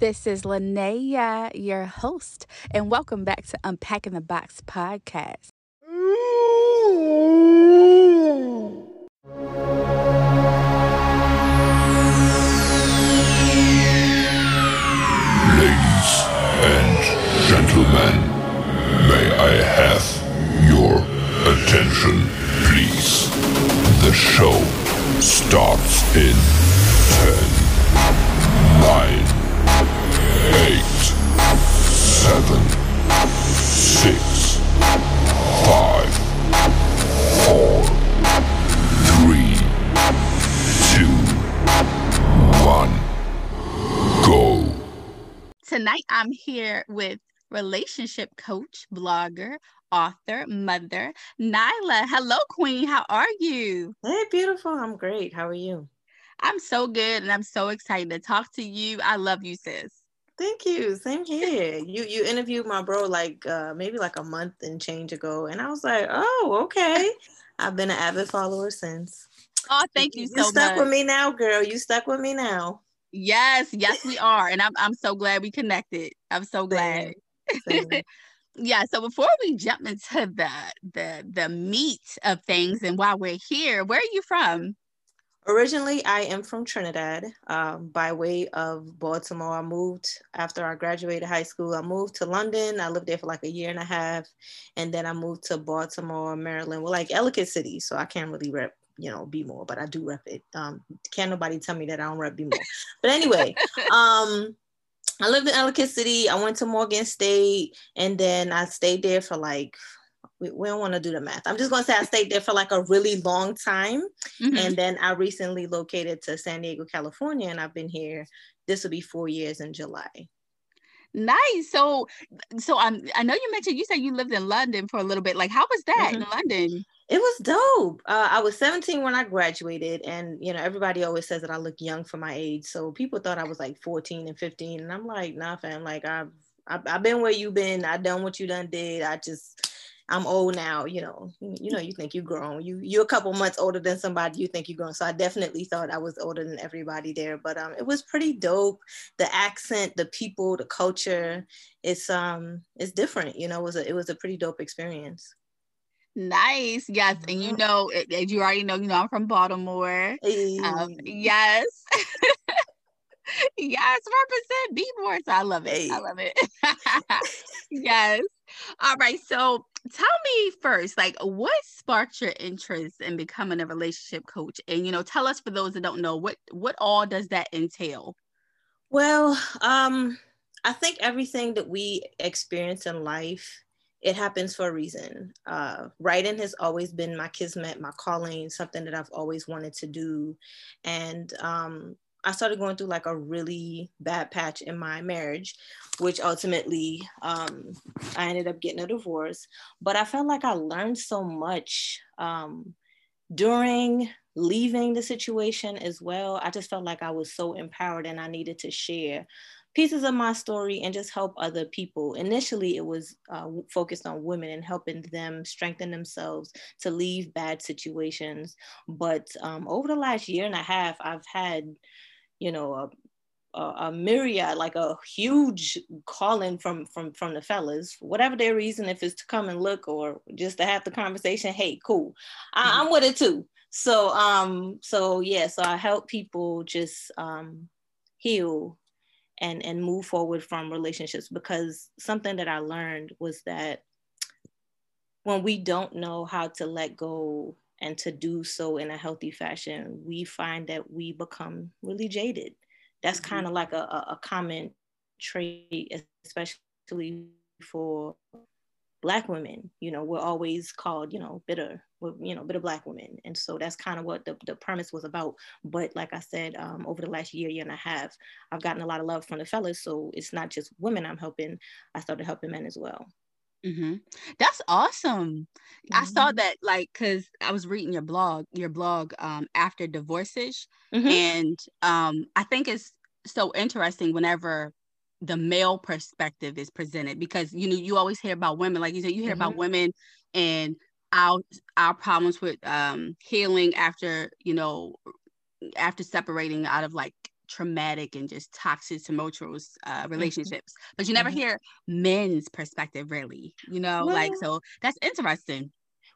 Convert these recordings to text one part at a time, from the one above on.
This is Linnea, your host, and welcome back to Unpacking the Box podcast. Ladies and gentlemen, may I have your attention, please? The show starts in 10, 9, Tonight, I'm here with relationship coach, blogger, author, mother, Nyla. Hello, Queen. How are you? Hey, beautiful. I'm great. How are you? I'm so good and I'm so excited to talk to you. I love you, sis. Thank you. Same here. you you interviewed my bro like uh maybe like a month and change ago, and I was like, oh, okay. I've been an avid follower since. Oh, thank you, You so stuck much. with me now, girl. You stuck with me now. Yes, yes, we are. And I'm I'm so glad we connected. I'm so glad. Same. Same. yeah, so before we jump into the the the meat of things and why we're here, where are you from? Originally, I am from Trinidad um, by way of Baltimore. I moved after I graduated high school. I moved to London. I lived there for like a year and a half. And then I moved to Baltimore, Maryland. Well, like Ellicott City. So I can't really rep, you know, B-more, but I do rep it. Um, can't nobody tell me that I don't rep B-more. But anyway, um, I lived in Ellicott City. I went to Morgan State. And then I stayed there for like, we, we don't want to do the math. I'm just going to say I stayed there for like a really long time. Mhm. And then I recently located to San Diego, California, and I've been here. This will be four years in July. Nice. So, so I'm. I know you mentioned you said you lived in London for a little bit. Like, how was that in London? It was dope. Uh, I was 17 when I graduated, and you know everybody always says that I look young for my age. So people thought I was like 14 and 15, and I'm like, nah, fam. Like I've I've, I've been where you've been. I done what you done did. I just I'm old now. You know. You know. You think you're grown. You you're a couple months older than somebody. You think you're grown. So I definitely thought I was older than everybody there. But um, it was pretty dope. The accent, the people, the culture. It's um, it's different. You know. It was a it was a pretty dope experience. Nice. Yes, and you Mhm. know, as you already know, you know, I'm from Baltimore. Hey. Um, yes. yes, represent be more. So I love it. I love it. yes. All right. So tell me first, like what sparked your interest in becoming a relationship coach? And you know, tell us for those that don't know, what what all does that entail? Well, um, I think everything that we experience in life, it happens for a reason. Uh, writing has always been my kismet, my calling, something that I've always wanted to do. And um, I started going through like a really bad patch in my marriage, which ultimately um, I ended up getting a divorce. But I felt like I learned so much um, during leaving the situation as well. I just felt like I was so empowered and I needed to share pieces of my story and just help other people. Initially, it was uh, focused on women and helping them strengthen themselves to leave bad situations. But um, over the last year and a half, I've had, you know, a a, a myriad, like a huge calling from from from the fellas, whatever their reason, if it's to come and look or just to have the conversation. Hey, cool, I, I'm with it too. So um, so yeah, so I help people just um, heal and and move forward from relationships because something that I learned was that when we don't know how to let go and to do so in a healthy fashion, we find that we become really jaded. That's Mhm. kind of like a, a, a common trait, especially for black women. You know, we're always called, you know, bitter, we're, you know, bitter black women. And so that's kind of what the, the premise was about. But like I said, um, over the last year, year and a half, I've gotten a lot of love from the fellas. So it's not just women I'm helping. I started helping men as well. Mm-hmm. That's awesome. Mm-hmm. I saw mm-hmm. that like because I was reading your blog, your blog um after divorces, mm-hmm. and um I think it's so interesting whenever the male perspective is presented because you know you always hear about women like you said you hear about mm-hmm. women and our our problems with um healing after you know after separating out of like traumatic and just toxic tumultuous uh, mm-hmm. relationships mm-hmm. but you never mm-hmm. hear men's perspective really you know well, like so that's interesting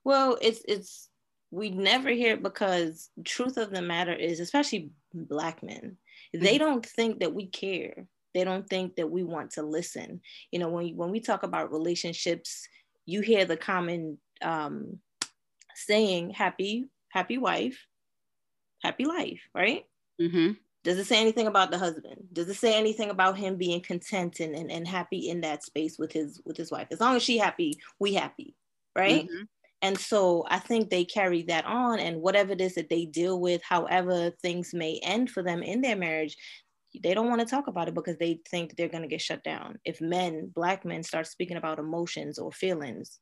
well it's it's we never hear it because truth of the matter is especially black men mm-hmm. they don't think that we care they don't think that we want to listen you know when, when we talk about relationships you hear the common um, saying happy happy wife happy life right mm-hmm. Does it say anything about the husband? Does it say anything about him being content and, and, and happy in that space with his with his wife? As long as she happy, we happy, right? Mm-hmm. And so I think they carry that on, and whatever it is that they deal with, however things may end for them in their marriage, they don't want to talk about it because they think they're going to get shut down. If men, black men, start speaking about emotions or feelings,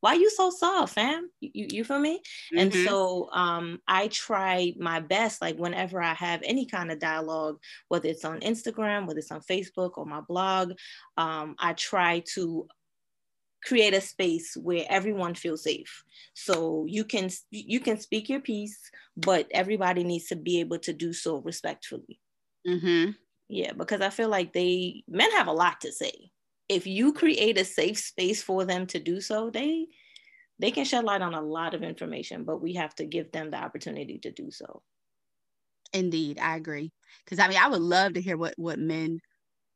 why you so soft, fam? You, you, you feel me? Mm-hmm. And so um, I try my best, like whenever I have any kind of dialogue, whether it's on Instagram, whether it's on Facebook or my blog, um, I try to create a space where everyone feels safe so you can you can speak your piece but everybody needs to be able to do so respectfully mm-hmm. yeah because i feel like they men have a lot to say if you create a safe space for them to do so, they they can shed light on a lot of information, but we have to give them the opportunity to do so. Indeed, I agree. Because I mean, I would love to hear what what men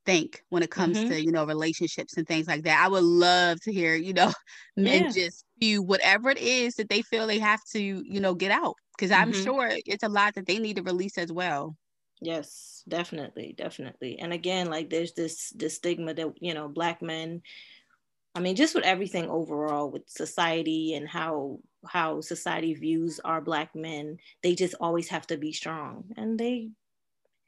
think when it comes mm-hmm. to you know relationships and things like that. I would love to hear you know men yeah. just do whatever it is that they feel they have to you know get out because I'm mm-hmm. sure it's a lot that they need to release as well. Yes, definitely, definitely. And again, like there's this this stigma that, you know, black men I mean, just with everything overall with society and how how society views our black men, they just always have to be strong. And they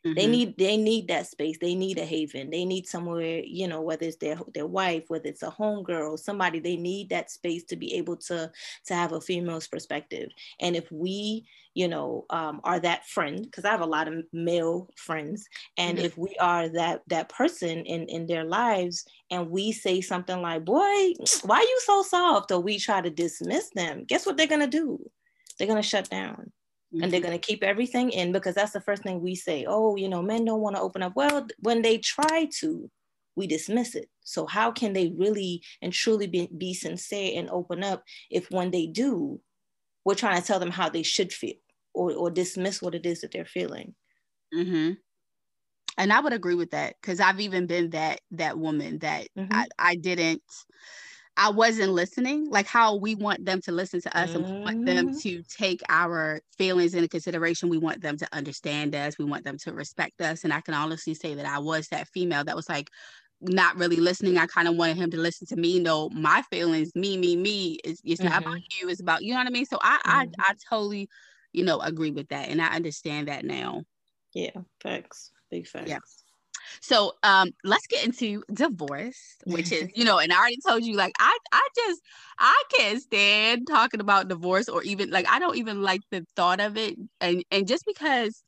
Mm-hmm. They need they need that space. They need a haven. They need somewhere, you know, whether it's their their wife, whether it's a homegirl, somebody. They need that space to be able to to have a female's perspective. And if we, you know, um, are that friend, because I have a lot of male friends, and mm-hmm. if we are that that person in in their lives, and we say something like, "Boy, why are you so soft?" or we try to dismiss them, guess what they're gonna do? They're gonna shut down Mm-hmm. and they're mm-hmm. going to keep everything in because that's the first thing we say oh you know men don't want to open up well when they try to we dismiss it so how can they really and truly be, be sincere and open up if when they do we're trying to tell them how they should feel or, or dismiss what it is that they're feeling mm-hmm. and i would agree with that because i've even been that that woman that mm-hmm. I, I didn't I wasn't listening, like how we want them to listen to us mm-hmm. and we want them mm-hmm. to take our feelings into consideration. We want them to understand us. We want them to respect us. And I can honestly say that I was that female that was like not really listening. I kind of wanted him to listen to me, know my feelings, me, me, me. It's, it's mm-hmm. not about mm-hmm. you. It's about, you know what I mean? So I, mm-hmm. I, I totally, you know, agree with that. And I understand that now. Yeah. Facts. Big facts. Yeah. So um let's get into divorce, which is, you know, and I already told you like I I just I can't stand talking about divorce or even like I don't even like the thought of it. And and just because,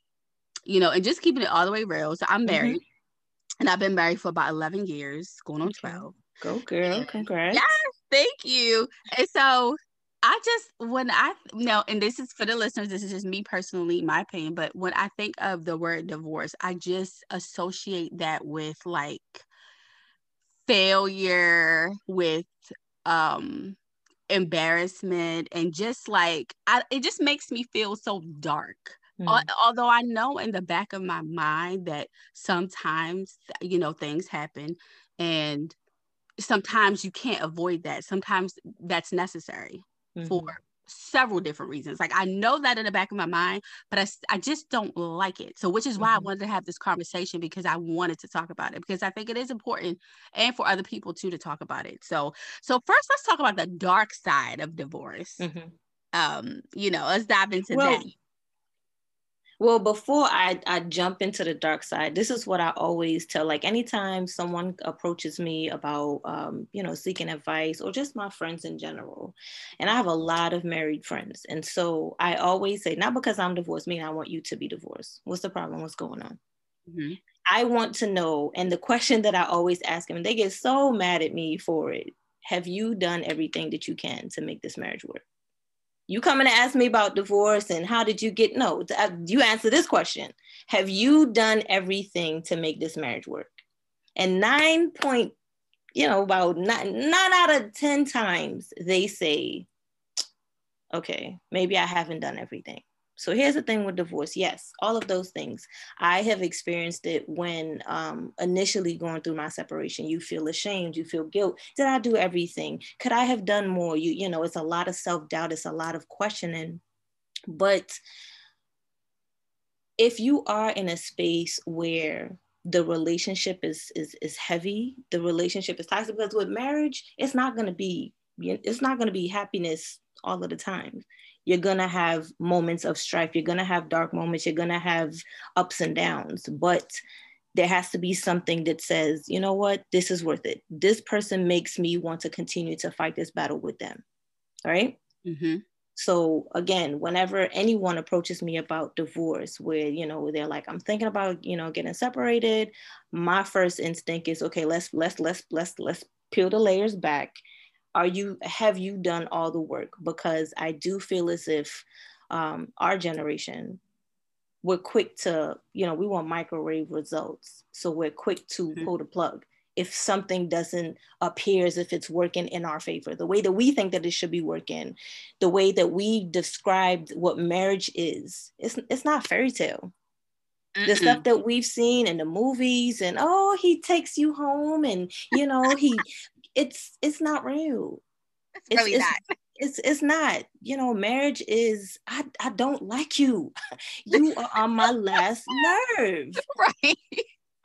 you know, and just keeping it all the way real. So I'm married mm-hmm. and I've been married for about 11 years, going on 12. Go girl, congrats. Yes, thank you. And so I just when I know, and this is for the listeners, this is just me personally, my opinion, but when I think of the word divorce, I just associate that with like failure, with um embarrassment, and just like I, it just makes me feel so dark. Mm. Although I know in the back of my mind that sometimes you know things happen and sometimes you can't avoid that. Sometimes that's necessary mm-hmm. for several different reasons. Like I know that in the back of my mind, but I, I just don't like it. So which is why mm-hmm. I wanted to have this conversation because I wanted to talk about it because I think it is important and for other people too to talk about it. So so first let's talk about the dark side of divorce. Mm-hmm. Um, you know, let's dive into well, that. Well, before I, I jump into the dark side, this is what I always tell. Like anytime someone approaches me about, um, you know, seeking advice or just my friends in general, and I have a lot of married friends, and so I always say, not because I'm divorced, mean I want you to be divorced. What's the problem? What's going on? Mm-hmm. I want to know, and the question that I always ask them, and they get so mad at me for it. Have you done everything that you can to make this marriage work? You coming to ask me about divorce and how did you get no you answer this question. Have you done everything to make this marriage work? And nine point you know about nine, nine out of ten times they say okay maybe i haven't done everything so here's the thing with divorce. Yes, all of those things. I have experienced it when um, initially going through my separation. You feel ashamed. You feel guilt. Did I do everything? Could I have done more? You, you know, it's a lot of self doubt. It's a lot of questioning. But if you are in a space where the relationship is is is heavy, the relationship is toxic because with marriage, it's not going to be it's not going to be happiness all of the time you're going to have moments of strife you're going to have dark moments you're going to have ups and downs but there has to be something that says you know what this is worth it this person makes me want to continue to fight this battle with them all right? mm-hmm. so again whenever anyone approaches me about divorce where you know they're like i'm thinking about you know getting separated my first instinct is okay let's let's let's let's let's peel the layers back are you have you done all the work because i do feel as if um, our generation we're quick to you know we want microwave results so we're quick to mm-hmm. pull the plug if something doesn't appear as if it's working in our favor the way that we think that it should be working the way that we described what marriage is it's, it's not fairy tale Mm-mm. the stuff that we've seen in the movies and oh he takes you home and you know he it's it's not real. It's, it's really it's, not. It's it's not. You know, marriage is I I don't like you. You are on my last nerve. Right.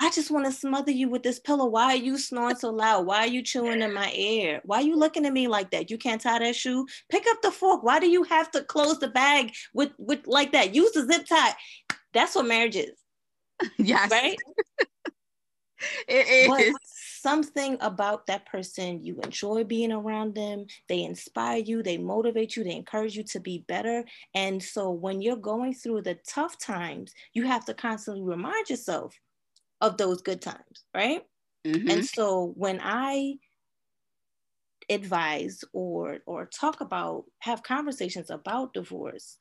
I just want to smother you with this pillow. Why are you snoring so loud? Why are you chewing in my ear? Why are you looking at me like that? You can't tie that shoe. Pick up the fork. Why do you have to close the bag with with like that? Use the zip tie. That's what marriage is. Yes. Right? it is. But something about that person you enjoy being around them. They inspire you they motivate you they encourage you to be better. And so when you're going through the tough times you have to constantly remind yourself of those good times right? Mm-hmm. and so when i advise or or talk about have conversations about divorce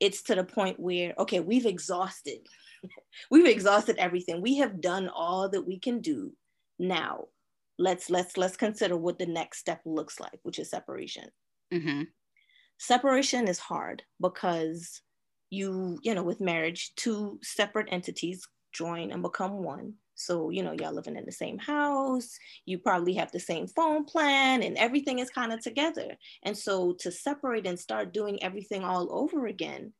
it's to the point where okay we've exhausted. We've exhausted everything. We have done all that we can do now let's let's let's consider what the next step looks like which is separation. Mm-hmm. separation is hard because you you know with marriage two separate entities join and become one. So you know y'all living in the same house you probably have the same phone plan and everything is kind of together. And so to separate and start doing everything all over again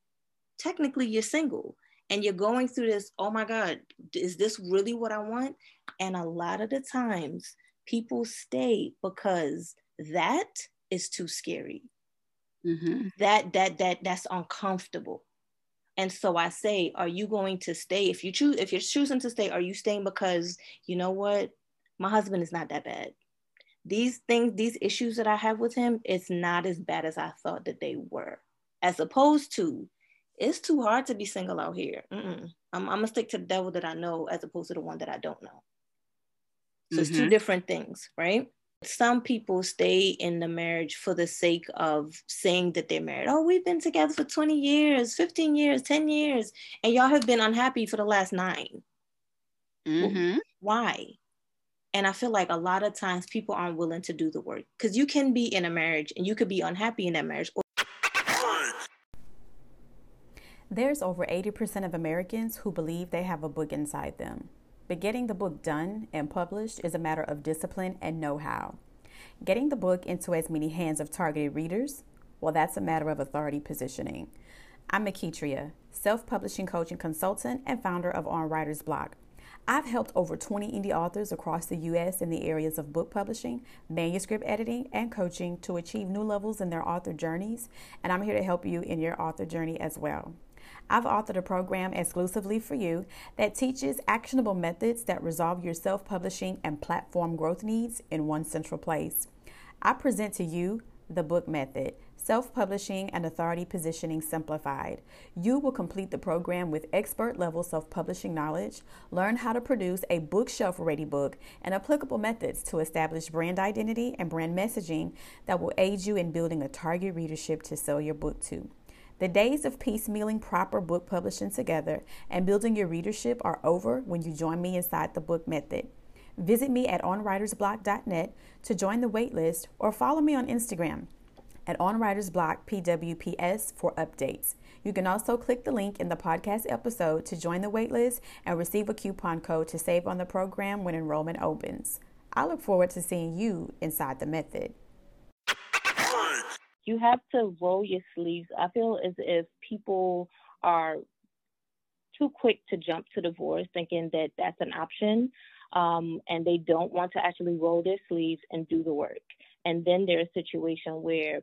technically you're single and you're going through this oh my god is this really what i want? And a lot of the times people stay because that is too scary. Mm-hmm. that that that that's uncomfortable. And so i say are you going to stay? If you choose if you're choosing to stay are you staying because you know what? My husband is not that bad. These things these issues that i have with him it's not as bad as i thought that they were as opposed to it's too hard to be single out here. I'm, I'm, gonna stick to the devil that I know as opposed to the one that I don't know. So mm-hmm. it's two mm-hmm. different things, right? Some people stay in the marriage for the sake of saying that they're married. Oh, we've been together for 20 years, 15 years, 10 years, and y'all have been unhappy for the last 9 mm-hmm. Why? And I feel like a lot of times people aren't willing to do the work because you can be in a marriage and you could be unhappy in that marriage There's over 80% of Americans who believe they have a book inside them. But getting the book done and published is a matter of discipline and know how. Getting the book into as many hands of targeted readers, well, that's a matter of authority positioning. I'm Makitria, self publishing coach and consultant, and founder of On Writer's Block. I've helped over 20 indie authors across the U.S. in the areas of book publishing, manuscript editing, and coaching to achieve new levels in their author journeys, and I'm here to help you in your author journey as well. I've authored a program exclusively for you that teaches actionable methods that resolve your self publishing and platform growth needs in one central place. I present to you the book method Self Publishing and Authority Positioning Simplified. You will complete the program with expert level self publishing knowledge, learn how to produce a bookshelf ready book, and applicable methods to establish brand identity and brand messaging that will aid you in building a target readership to sell your book to. The days of piecemealing proper book publishing together and building your readership are over when you join me inside the book method. Visit me at onwritersblock.net to join the waitlist or follow me on Instagram at On Writers Block PWPS for updates. You can also click the link in the podcast episode to join the waitlist and receive a coupon code to save on the program when enrollment opens. I look forward to seeing you inside the method. You have to roll your sleeves. I feel as if people are too quick to jump to divorce, thinking that that's an option, um, and they don't want to actually roll their sleeves and do the work. And then there's a situation where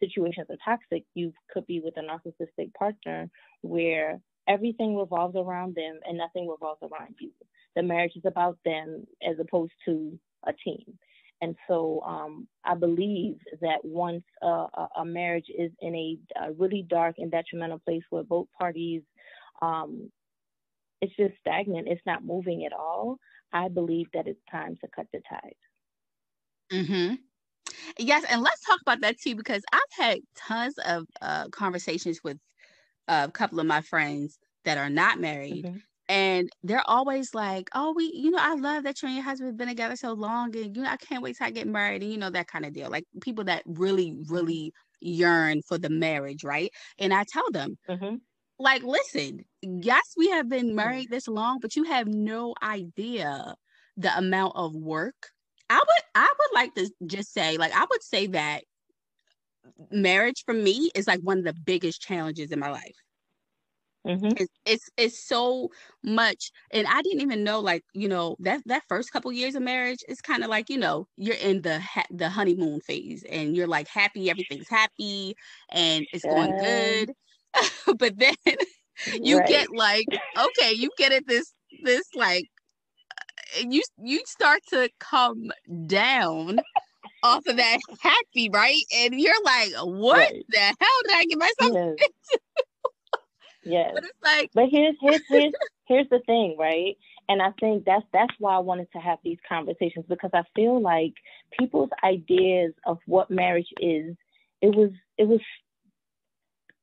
situations are toxic, you could be with a narcissistic partner where everything revolves around them and nothing revolves around you. The marriage is about them as opposed to a team. And so um, I believe that once a, a marriage is in a, a, really dark and detrimental place where both parties, um, it's just stagnant, it's not moving at all, I believe that it's time to cut the ties. Mm-hmm. Yes, and let's talk about that too because I've had tons of uh, conversations with uh, a couple of my friends that are not married. Mm-hmm. And they're always like, "Oh, we, you know, I love that you and your husband have been together so long, and you know, I can't wait till I get married, and you know that kind of deal." Like people that really, really yearn for the marriage, right? And I tell them, mm-hmm. like, listen, yes, we have been mm-hmm. married this long, but you have no idea the amount of work I would I would like to just say like I would say that marriage for me is like one of the biggest challenges in my life. Mm-hmm. It's, it's it's so much, and I didn't even know like you know that that first couple years of marriage is kind of like you know you're in the ha- the honeymoon phase, and you're like happy, everything's happy, and it's going good, but then you right. get like okay, you get it this this like you you start to come down off of that happy, right? And you're like, what right. the hell did I get myself yes. yes. But it's like But here's here's here's here's the thing, right? And I think that's that's why I wanted to have these conversations because I feel like people's ideas of what marriage is, it was it was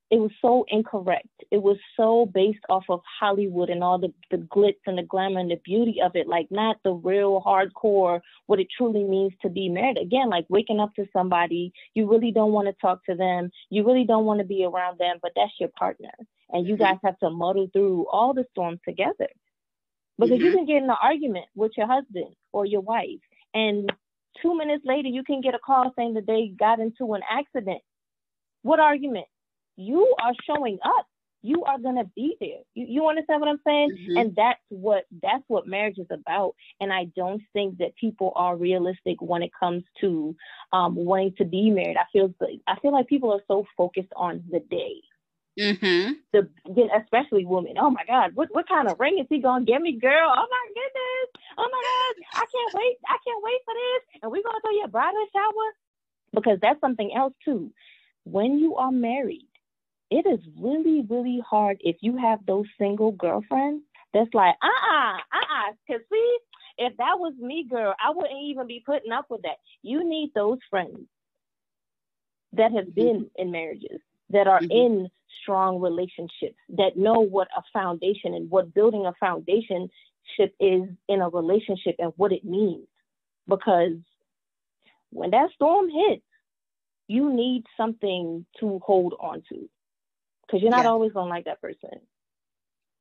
it was so incorrect. It was so based off of Hollywood and all the, the glitz and the glamour and the beauty of it, like not the real hardcore, what it truly means to be married. Again, like waking up to somebody, you really don't want to talk to them, you really don't want to be around them, but that's your partner. And you mm-hmm. guys have to muddle through all the storms together. Because mm-hmm. you can get in an argument with your husband or your wife, and two minutes later, you can get a call saying that they got into an accident. What argument? You are showing up you are going to be there you, you understand what i'm saying mm-hmm. and that's what that's what marriage is about and i don't think that people are realistic when it comes to um, wanting to be married i feel i feel like people are so focused on the day Mm-hmm. The especially women. Oh my God, what what kind of ring is he gonna give me, girl? Oh my goodness. Oh my God, I can't wait. I can't wait for this. And we're gonna throw your bridal shower because that's something else too. When you are married, it is really, really hard if you have those single girlfriends that's like, uh uh-uh, uh, uh-uh. Cause see, if that was me, girl, I wouldn't even be putting up with that. You need those friends that have mm-hmm. been in marriages, that are mm-hmm. in strong relationships, that know what a foundation and what building a foundation ship is in a relationship and what it means. Because when that storm hits, you need something to hold on to because you're not yeah. always gonna like that person.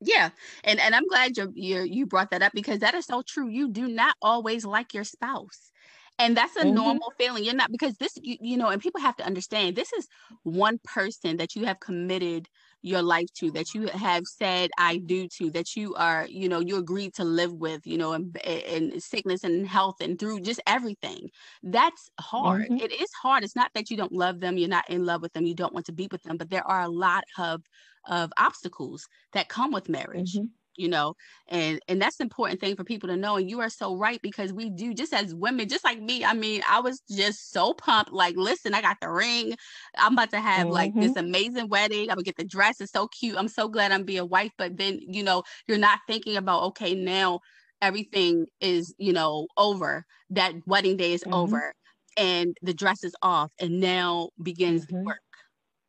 Yeah, and and I'm glad you you you brought that up because that is so true. You do not always like your spouse. And that's a mm-hmm. normal feeling. You're not because this you, you know, and people have to understand this is one person that you have committed your life to that you have said i do to that you are you know you agreed to live with you know and, in sickness and health and through just everything. That's hard. Mm-hmm. it is hard. It's not that you don't love them you're not in love with them you don't want to be with them but there are a lot of of obstacles that come with marriage. Mm-hmm you know and and that's the important thing for people to know and you are so right because we do just as women just like me i mean i was just so pumped like listen i got the ring i'm about to have mm-hmm. like this mm-hmm. amazing wedding i'm gonna get the dress it's so cute i'm so glad i'm being a wife but then you know you're not thinking about okay now everything is you know over that wedding day is mm-hmm. over and the dress is off and now begins mm-hmm. work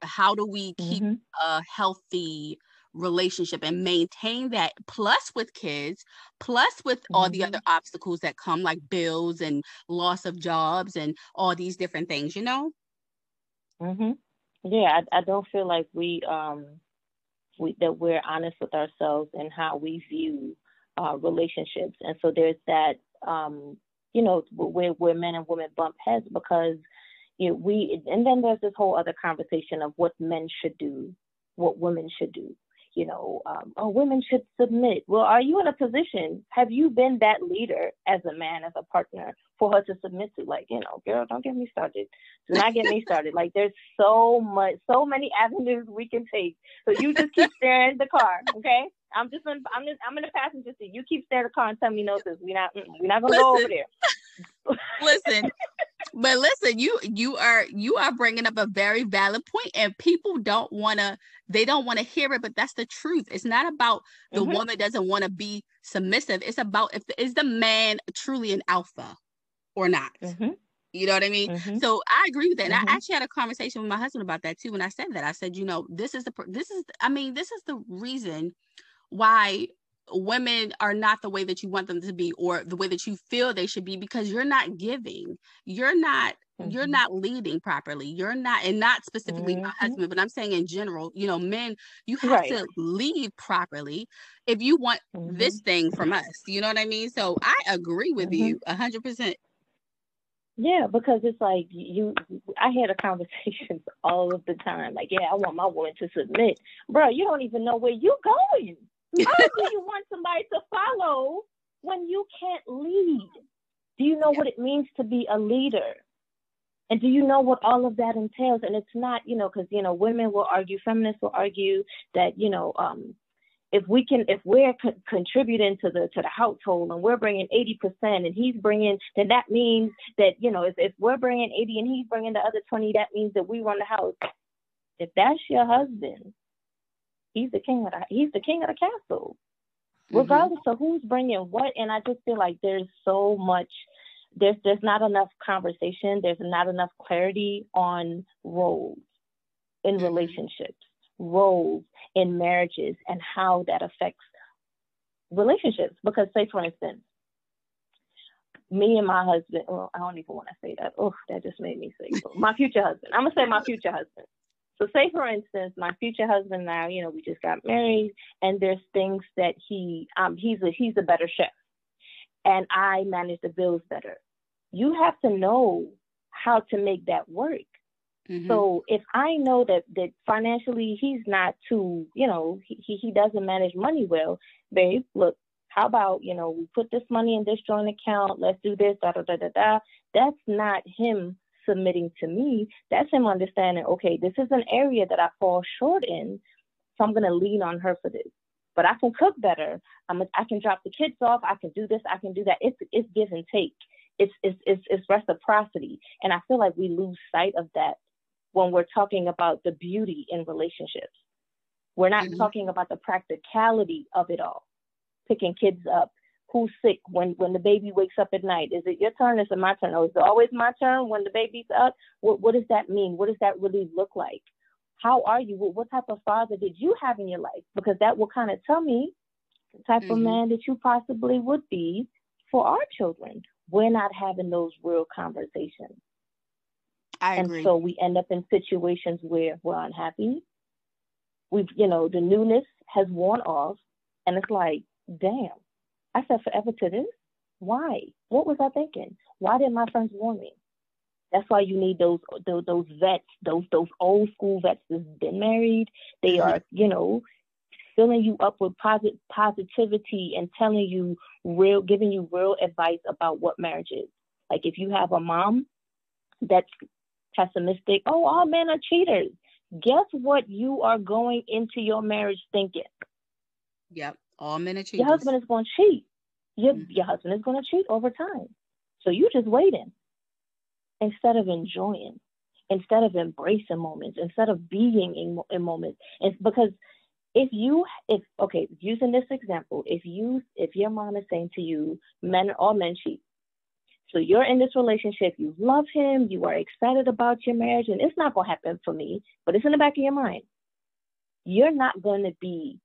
how do we keep mm-hmm. a healthy relationship and maintain that plus with kids plus with mm-hmm. all the other mm-hmm. obstacles that come like bills and loss of jobs and all these different things you know mhm yeah I, I don't feel like we um we that we're honest with ourselves and how we view uh relationships and so there's that um you know where where men and women bump heads because you know, we and then there's this whole other conversation of what men should do what women should do you know, um, oh, women should submit. Well, are you in a position? Have you been that leader as a man, as a partner, for her to submit to? Like, you know, girl, don't get me started. Do not get me started. Like, there's so much, so many avenues we can take. So you just keep staring at the car, okay? I'm just in, I'm just, I'm in the passenger seat. You keep staring at the car and tell me no, this. We're not, we're not gonna Listen. go over there. Listen, but listen, you you are you are bringing up a very valid point, and people don't want to they don't want to hear it, but that's the truth. It's not about the mm-hmm. woman doesn't want to be submissive. It's about if is the man truly an alpha or not. Mm-hmm. You know what I mean? Mm-hmm. So I agree with that. And I mm-hmm. actually had a conversation with my husband about that too. When I said that, I said, you know, this is the this is I mean, this is the reason why women are not the way that you want them to be or the way that you feel they should be because you're not giving you're not mm-hmm. you're not leading properly you're not and not specifically mm-hmm. my husband but i'm saying in general you know men you have right. to lead properly if you want mm-hmm. this thing from us you know what i mean so i agree with mm-hmm. you 100% yeah, because it's like you, I had a conversation all of the time. Like, yeah, I want my woman to submit, bro. You don't even know where you're going. How do you want somebody to follow when you can't lead? Do you know what it means to be a leader? And do you know what all of that entails? And it's not, you know, because you know, women will argue, feminists will argue that, you know, um, if we can, if we're co- contributing to the to the household and we're bringing eighty percent, and he's bringing, then that means that you know, if if we're bringing eighty and he's bringing the other twenty, that means that we run the house. If that's your husband, he's the king of the he's the king of the castle, mm-hmm. regardless of who's bringing what. And I just feel like there's so much. There's there's not enough conversation. There's not enough clarity on roles in mm-hmm. relationships, roles in marriages, and how that affects relationships. Because say for instance, me and my husband. Well, I don't even want to say that. Oh, that just made me say my future husband. I'm gonna say my future husband. So say for instance, my future husband now, you know, we just got married and there's things that he um he's a he's a better chef and I manage the bills better. You have to know how to make that work. Mm-hmm. So if I know that that financially he's not too, you know, he he doesn't manage money well, babe, look, how about, you know, we put this money in this joint account, let's do this, da da da da da. That's not him submitting to me, that's him understanding, okay, this is an area that I fall short in, so I'm going to lean on her for this. But I can cook better. I'm a, I can drop the kids off. I can do this. I can do that. It's it's give and take. It's it's it's, it's reciprocity, and I feel like we lose sight of that when we're talking about the beauty in relationships. We're not mm-hmm. talking about the practicality of it all. Picking kids up, who's sick when when the baby wakes up at night? Is it your turn? Is it my turn? Or is it always my turn when the baby's up? What what does that mean? What does that really look like? How are you? What, what type of father did you have in your life? Because that will kind of tell me the type mm-hmm. of man that you possibly would be for our children. We're not having those real conversations. I and agree. so we end up in situations where we're unhappy. We've you know the newness has worn off and it's like damn I said forever to this? Why? What was I thinking? Why didn't my friends warn me? That's why you need those those, those vets, those those old school vets that's been married. They mm-hmm. are, you know, filling you up with posit- positivity and telling you real, giving you real advice about what marriage is. Like if you have a mom that's pessimistic, oh, all men are cheaters. Guess what you are going into your marriage thinking? Yep, all men are cheaters. Your husband is going to cheat. Your, mm-hmm. your husband is going to cheat over time. So you just waiting instead of enjoying, instead of embracing moments, instead of being in, in moments. It's because if you if okay using this example if you if your mom is saying to you men all men cheat so you're in this relationship you love him you are excited about your marriage and it's not going to happen for me but it's in the back of your mind you're not going to be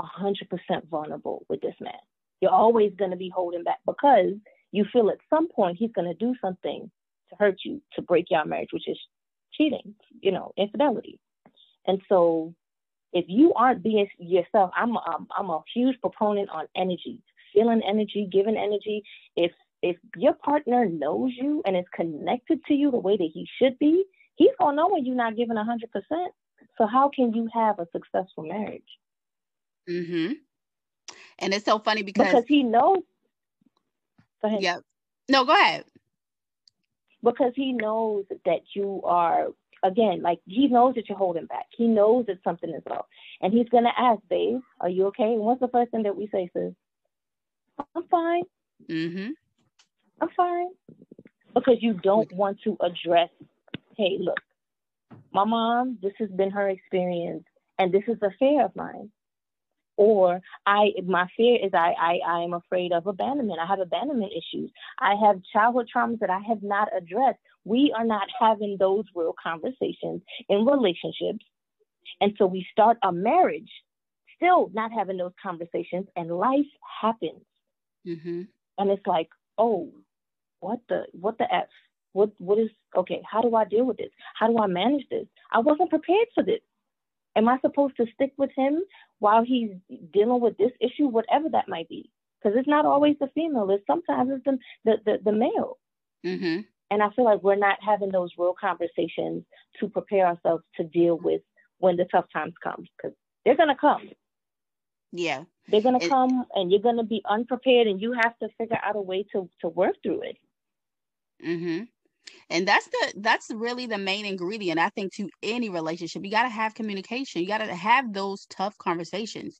100% vulnerable with this man you're always going to be holding back because you feel at some point he's going to do something to hurt you to break your marriage which is cheating you know infidelity and so if you aren't being yourself, I'm a, I'm a huge proponent on energy, feeling energy, giving energy. If if your partner knows you and is connected to you the way that he should be, he's gonna know when you're not giving hundred percent. So how can you have a successful marriage? Mm-hmm. And it's so funny because because he knows. Go ahead. Yep. No, go ahead. Because he knows that you are again, like he knows that you're holding back. He knows that something is off. And he's gonna ask, babe, are you okay? And what's the first thing that we say, sis? I'm fine. Mm-hmm. I'm fine. Because you don't want to address, hey, look, my mom, this has been her experience, and this is a fear of mine. Or I my fear is I, I I am afraid of abandonment. I have abandonment issues. I have childhood traumas that I have not addressed we are not having those real conversations in relationships. And so we start a marriage still not having those conversations, and life happens. Mm-hmm. And it's like, oh, what the what the f? What what is okay? How do I deal with this? How do I manage this? I wasn't prepared for this. Am I supposed to stick with him while he's dealing with this issue, whatever that might be? Because it's not always the female; it's sometimes it's the the the, the male. Mm-hmm. And I feel like we're not having those real conversations to prepare ourselves to deal with when the tough times come because they're going to come. Yeah. They're going to come and you're going to be unprepared and you have to figure out a way to, to work through it. Mhm. And that's the that's really the main ingredient I think to any relationship. You got to have communication. You got to have those tough conversations.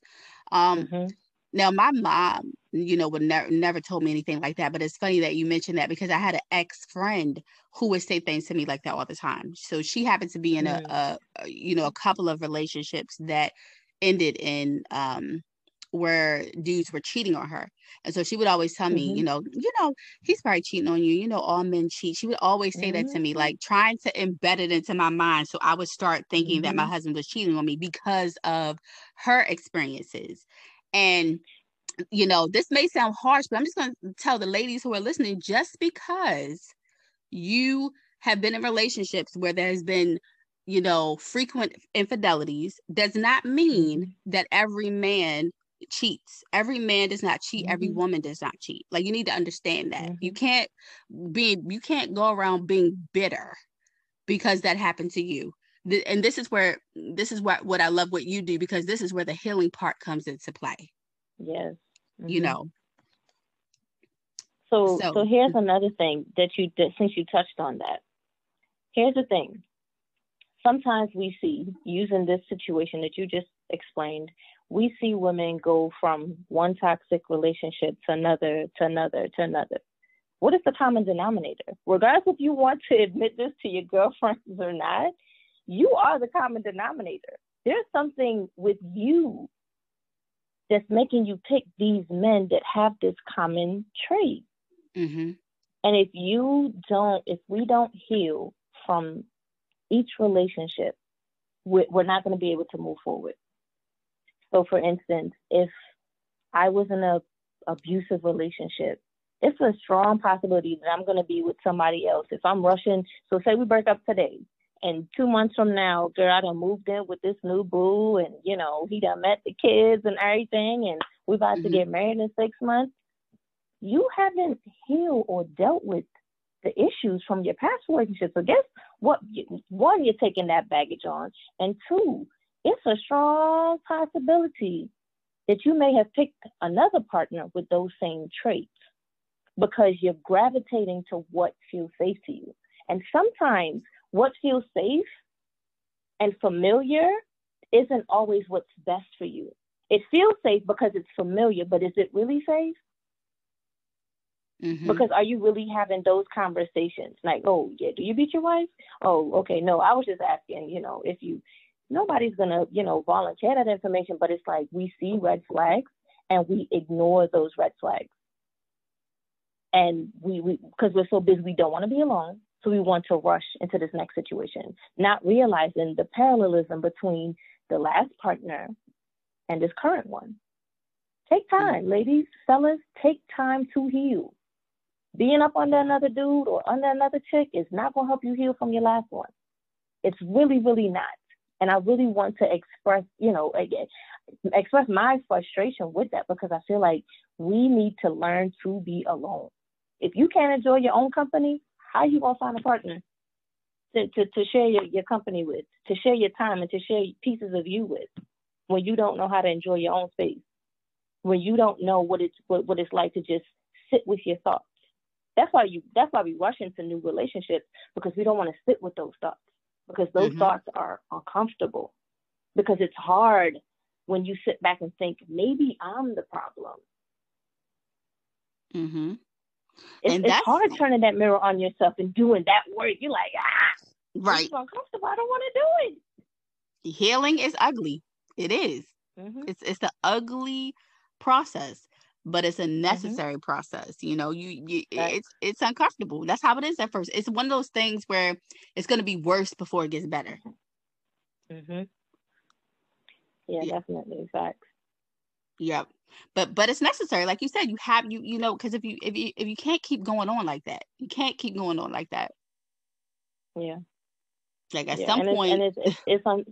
Um mm-hmm. Now, my mom, you know, would never never told me anything like that. But it's funny that you mentioned that because I had an ex friend who would say things to me like that all the time. So she happened to be in mm. a, a, you know, a couple of relationships that ended in um where dudes were cheating on her. And so she would always tell me, mm-hmm. you know, you know, he's probably cheating on you. You know, all men cheat. She would always say mm-hmm. that to me, mm-hmm. like trying to embed it into my mind. So I would start thinking mm-hmm. that my mm-hmm. husband was cheating on me because of her experiences. And you know, this may sound harsh, but I'm just going to tell the ladies who are listening just because you have been in relationships where there's been, you know, frequent infidelities does not mean mm-hmm. that every man cheats. Every man does not cheat. Mm-hmm. Every woman does not cheat. Like you need to understand that. Mm-hmm. You can't be you can't go around being bitter because that happened to you. and this is where this is what what I love what you do because this is where the healing part comes into play. Yes. Mm-hmm. You know. So, so so here's another thing that you that since you touched on that. Here's the thing. Sometimes we see using this situation that you just explained, we see women go from one toxic relationship to another to another to another. What is the common denominator? Regardless if you want to admit this to your girlfriends or not, you are the common denominator. There's something with you that's making you pick these men that have this common trait. Mm-hmm. And if you don't, if we don't heal from each relationship, we're not going to be able to move forward. So, for instance, if I was in a abusive relationship, it's a strong possibility that I'm going to be with somebody else. If I'm rushing, so say we break up today, and two months from now, girl, I done moved in with this new boo, and you know he done met the kids and everything, and we about mm-hmm. to get married in six months. You haven't healed or dealt with the issues from your past relationship. So guess what? One, you're taking that baggage on, and two, it's a strong possibility that you may have picked another partner with those same traits because you're gravitating to what feels safe to you. And sometimes what feels safe and familiar isn't always what's best for you. It feels safe because it's familiar, but is it really safe? Mm-hmm. Because are you really having those conversations? Like, oh yeah, do you beat your wife? Oh, okay, no, I was just asking, you know, if you nobody's gonna, you know, volunteer that information, but it's like we see red flags and we ignore those red flags. And we we because we're so busy we don't want to be alone. So we want to rush into this next situation, not realizing the parallelism between the last partner and this current one. Take mm-hmm. time, ladies, fellas, take time to heal. Being up under another dude or under another chick is not going to help you heal from your last one. It's really, really not. And I really want to express, you know, express my frustration with that because I feel like we need to learn to be alone. If you can't enjoy your own company, how are you gonna find a partner to, to, to share your, your company with, to share your time and to share pieces of you with when you don't know how to enjoy your own space, when you don't know what it's what, what it's like to just sit with your thoughts. That's why you that's why we rush into new relationships because we don't want to sit with those thoughts because those mm-hmm. thoughts are uncomfortable because it's hard when you sit back and think maybe I'm the problem. Mm-hmm. It's, and it's hard turning that mirror on yourself and doing that work. You're like, ah, right. It's uncomfortable. I don't want to do it. Healing is ugly. It is. Mm-hmm. It's it's the ugly process, but it's a mm-hmm. necessary mm-hmm. process. You know, you, you right. it's it's uncomfortable. That's how it is at first. It's one of those things where it's going to be worse before it gets better. mm-hmm. Yeah, yeah, definitely facts. Yep but but it's necessary like you said you have you you know because if you if you if you can't keep going on like that you can't keep going on like that yeah like at yeah. some and point it's, it's, it's, un,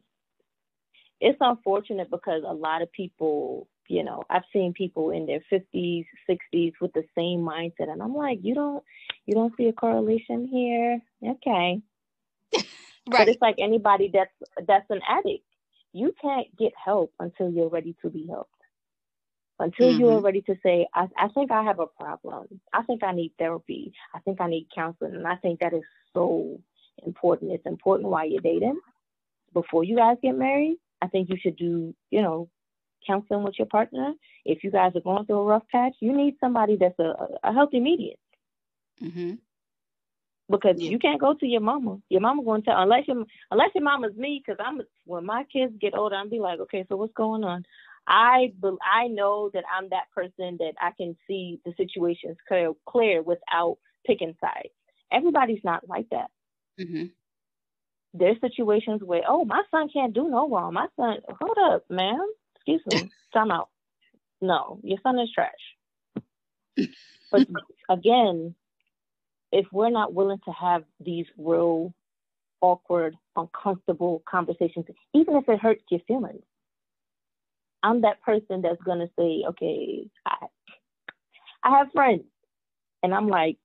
it's unfortunate because a lot of people you know i've seen people in their 50s 60s with the same mindset and i'm like you don't you don't see a correlation here okay right but it's like anybody that's that's an addict you can't get help until you're ready to be helped until mm-hmm. you're ready to say, I, I think I have a problem. I think I need therapy. I think I need counseling. And I think that is so important. It's important while you're dating. Before you guys get married, I think you should do, you know, counseling with your partner. If you guys are going through a rough patch, you need somebody that's a, a healthy median. Mm-hmm. Because yeah. you can't go to your mama. Your mama going to tell unless your unless your mama's me. Because I'm when my kids get older, I'm be like, okay, so what's going on? I I know that I'm that person that I can see the situations clear, clear without picking sides. Everybody's not like that. Mm-hmm. There's situations where, oh, my son can't do no wrong. My son, hold up, ma'am. Excuse me. Time out. No, your son is trash. but again, if we're not willing to have these real awkward, uncomfortable conversations, even if it hurts your feelings, I'm that person that's gonna say, okay, I, I have friends, and I'm like,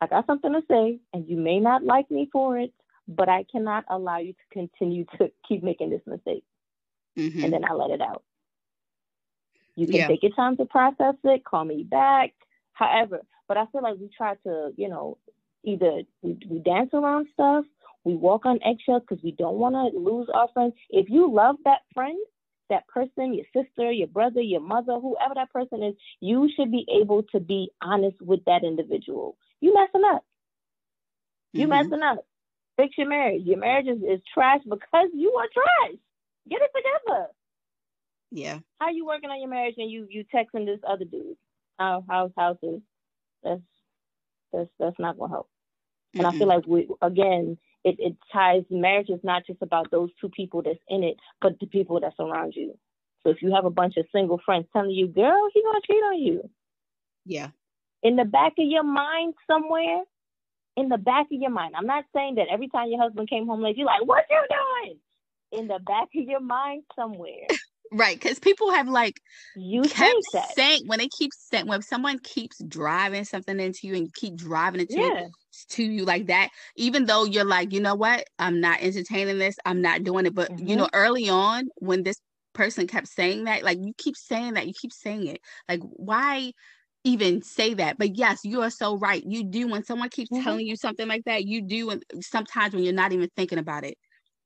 I got something to say, and you may not like me for it, but I cannot allow you to continue to keep making this mistake. Mm-hmm. And then I let it out. You can yeah. take your time to process it, call me back, however. But I feel like we try to, you know, either we, we dance around stuff, we walk on eggshells because we don't want to lose our friends. If you love that friend, that person, your sister, your brother, your mother, whoever that person is, you should be able to be honest with that individual. You messing up. You mm-hmm. messing up. Fix your marriage. Your marriage is, is trash because you are trash. Get it together. Yeah. How you working on your marriage and you you texting this other dude? How how's how's this? That's that's that's not gonna help. And mm-hmm. I feel like we again it, it ties marriage is not just about those two people that's in it, but the people that's around you. So if you have a bunch of single friends telling you, girl, he gonna cheat on you. Yeah. In the back of your mind somewhere, in the back of your mind. I'm not saying that every time your husband came home late, you're like, what you doing? In the back of your mind somewhere, Right, because people have like you kept saying when they keep saying when someone keeps driving something into you and keep driving it to, yeah. to you like that, even though you're like, you know what, I'm not entertaining this, I'm not doing it. But mm-hmm. you know, early on when this person kept saying that, like you keep saying that, you keep saying it. Like, why even say that? But yes, you are so right. You do when someone keeps mm-hmm. telling you something like that, you do and sometimes when you're not even thinking about it.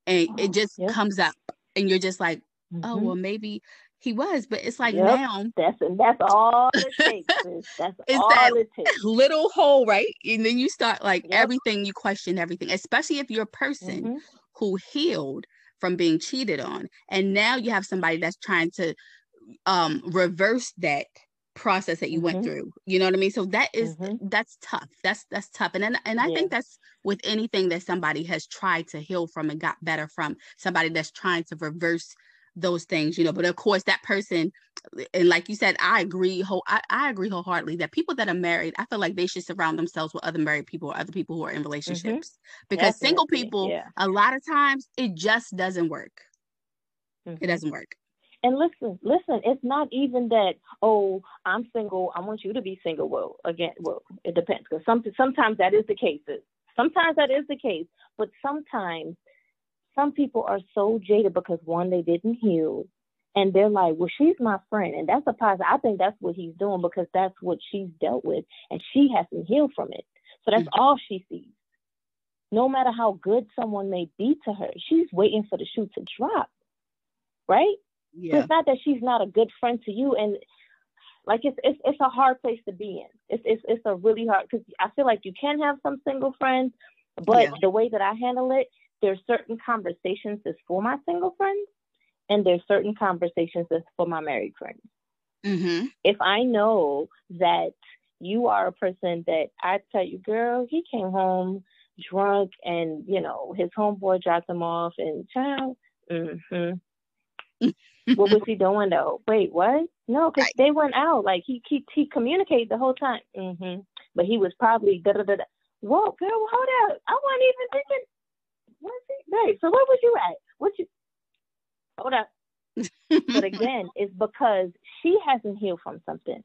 And it just yep. comes up and you're just like, oh, mm-hmm. oh well maybe he was, but it's like yep. now that's that's all it takes. That's all that it takes. Little hole, right? And then you start like yep. everything you question everything, especially if you're a person mm-hmm. who healed from being cheated on, and now you have somebody that's trying to um reverse that process that you mm-hmm. went through you know what i mean so that is, mm-hmm. that's tough that's that's tough and then and i yeah. think that's with anything that somebody has tried to heal from and got better from somebody that's trying to reverse those things, you know. But of course, that person, and like you said, I agree. Whole, I, I agree wholeheartedly that people that are married, I feel like they should surround themselves with other married people or other people who are in mm-hmm. relationships. Mm-hmm. Because Definitely. single people, yeah. a lot of times, it just doesn't work. Mm-hmm. It doesn't work. And listen, listen, it's not even that, oh, I'm single, I want you to be single. Well, again, well, it depends because some, sometimes that is the case. Sometimes that is the case, but sometimes some people are so jaded because one, they didn't heal. And they're like, well, she's my friend. And that's a positive. I think that's what he's doing because that's what she's dealt with. And she hasn't healed from it. So that's mm-hmm. all she sees. No matter how good someone may be to her, she's waiting for the shoe to drop. Right? Yeah. It's not that she's not a good friend to you. And like it's it's it's a hard place to be in. It's it's it's a really hard because I feel like you can have some single friends, but yeah. the way that I handle it, there's certain conversations that's for my single friends, and there's certain conversations that's for my married friends. Mm-hmm. If I know that you are a person that I tell you, girl, he came home drunk, and you know his homeboy dropped him off, and child, mm-hmm. what was he doing though? Wait, what? No, because they went out. Like he he he communicated the whole time. Mm-hmm. But he was probably da da da. Whoa, girl, hold up! I wasn't even thinking was he? Right. So where was you at? What you? Hold up. but again, it's because she hasn't healed from something.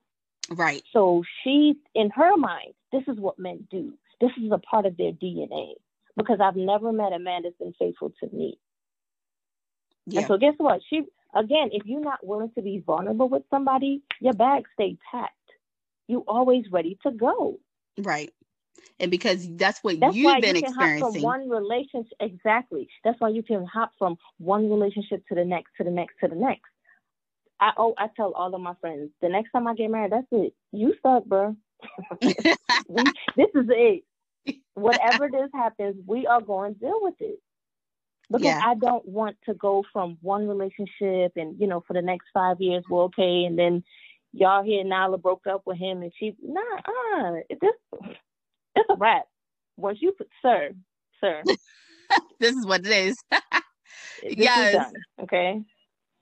Right. So she, in her mind, this is what men do. This is a part of their DNA. Because I've never met a man that's been faithful to me. Yeah. And so guess what? She again, if you're not willing to be vulnerable with somebody, your bag stay packed. You always ready to go. Right and because that's what that's you've been you experiencing. one relationship, exactly. That's why you can hop from one relationship to the next, to the next, to the next. I oh, I tell all of my friends, the next time I get married, that's it. You stuck, bro. this is it. Whatever this happens, we are going to deal with it. Because yeah. I don't want to go from one relationship and you know for the next five years we're okay, and then y'all hear Nala broke up with him and she nah uh this it's a wrap. Once you put, sir, sir. this is what it is. yes. okay.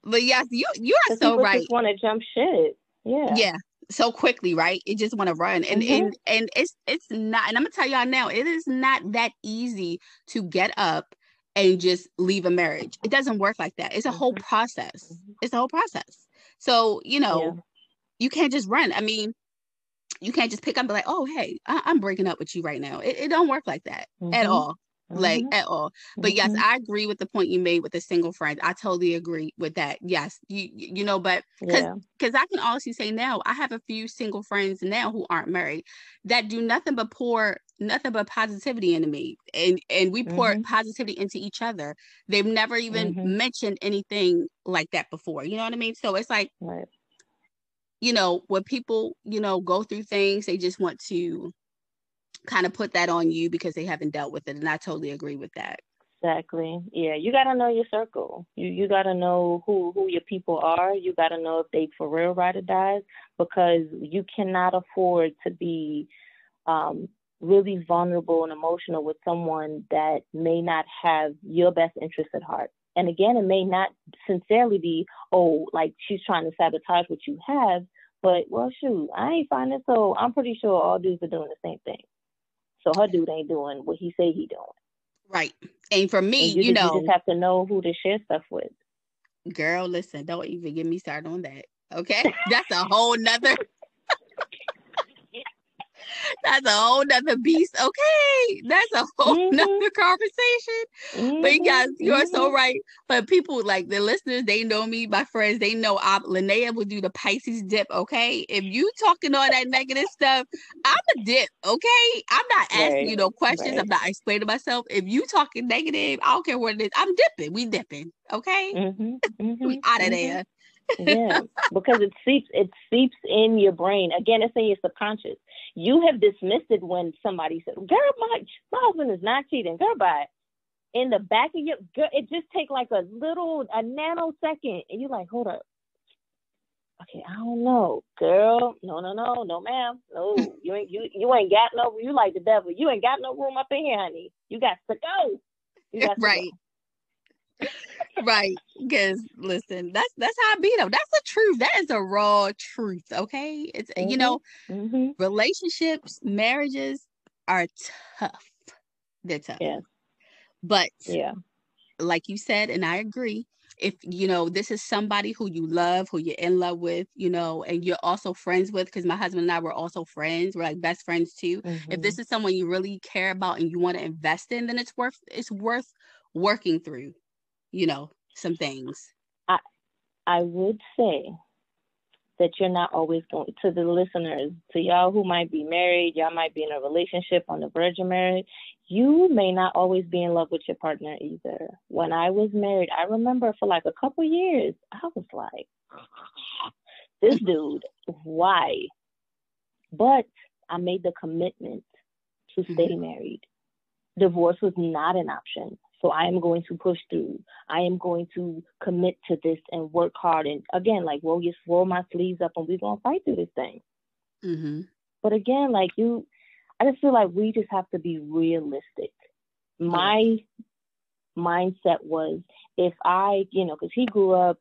But yes, you you are so right. Just want to jump shit. Yeah. Yeah. So quickly, right? It just want to run, and mm-hmm. and and it's it's not. And I'm gonna tell y'all now, it is not that easy to get up and just leave a marriage. It doesn't work like that. It's a mm-hmm. whole process. Mm-hmm. It's a whole process. So you know, yeah. you can't just run. I mean, you can't just pick up and be like, oh, hey, I- am breaking up with you right now. It, it don't work like that mm-hmm. at all. Like mm-hmm. at all. But mm-hmm. yes, I agree with the point you made with the single friend. I totally agree with that. Yes. You you know, but because because I can honestly say now I have a few single friends now who aren't married that do nothing but pour nothing but positivity into me and and we pour mm-hmm. positivity into each other they've never even mm-hmm. mentioned anything like that before you know what i mean so it's like right you know, when people, you know, go through things, they just want to kind of put that on you because they haven't dealt with it. And I totally agree with that. Exactly. Yeah, you got to know your circle. You you got to know who who your people are. You got to know if they for real ride or dies because you cannot afford to be um, really vulnerable and emotional with someone that may not have your best interest at heart. And again, it may not sincerely be, oh, like she's trying to sabotage what you have, but well, shoot, I ain't finding so I'm pretty sure all dudes are doing the same thing. So her dude ain't doing what he say he doing. Right. And for me, and you, you know, you just have to know who to share stuff with. Girl, listen, don't even get me started on that. Okay. That's a whole nother that's a whole nother beast. Okay, that's a whole mm-hmm. nother conversation. Mm-hmm. But you guys, you are so mm-hmm. right. But people like the listeners, they know me, my friends, they know I Linnea will do the Pisces dip. Okay, if you talking all that negative stuff, I'm a dip. Okay, I'm not asking right. you no questions. Right. I'm not explaining myself. If you talking negative, I don't care what it is. I'm dipping. We dipping. Okay, mm-hmm. we out of mm-hmm. there yeah, because it seeps it seeps in your brain. Again, it's in your subconscious. You have dismissed it when somebody said, "Girl, my my husband is not cheating." Girl, but in the back of your, girl, it just take like a little a nanosecond, and you're like, "Hold up." Okay, I don't know, girl. No, no, no, no, ma'am. No, you ain't you you ain't got no. You like the devil. You ain't got no room up in here, honey. You got to go. You got to right. Go right. Because listen, that's that's how I be though. That's the truth. That is a raw truth. Okay. It's mm-hmm. you know, mm-hmm. relationships, marriages are tough. They're tough. Yeah. But yeah, like you said, and I agree. If you know this is somebody who you love, who you're in love with, you know, and you're also friends with, because my husband and I were also friends, we're like best friends too. Mm-hmm. If this is someone you really care about and you want to invest in, then it's worth it's worth working through you know, some things? I I would say that you're not always going to the listeners, to y'all who might be married, y'all might be in a relationship on the verge of marriage. You may not always be in love with your partner either. When I was married, I remember for like a couple years, I was like, this dude, why? But I made the commitment to stay mm-hmm. married. Divorce was not an option. So I am going to push through. I am going to commit to this and work hard. And again, like, well, just roll my sleeves up and we're going to fight through this thing. Mm-hmm. But again, like you, I just feel like we just have to be realistic. My mindset was if I, you know, because he grew up,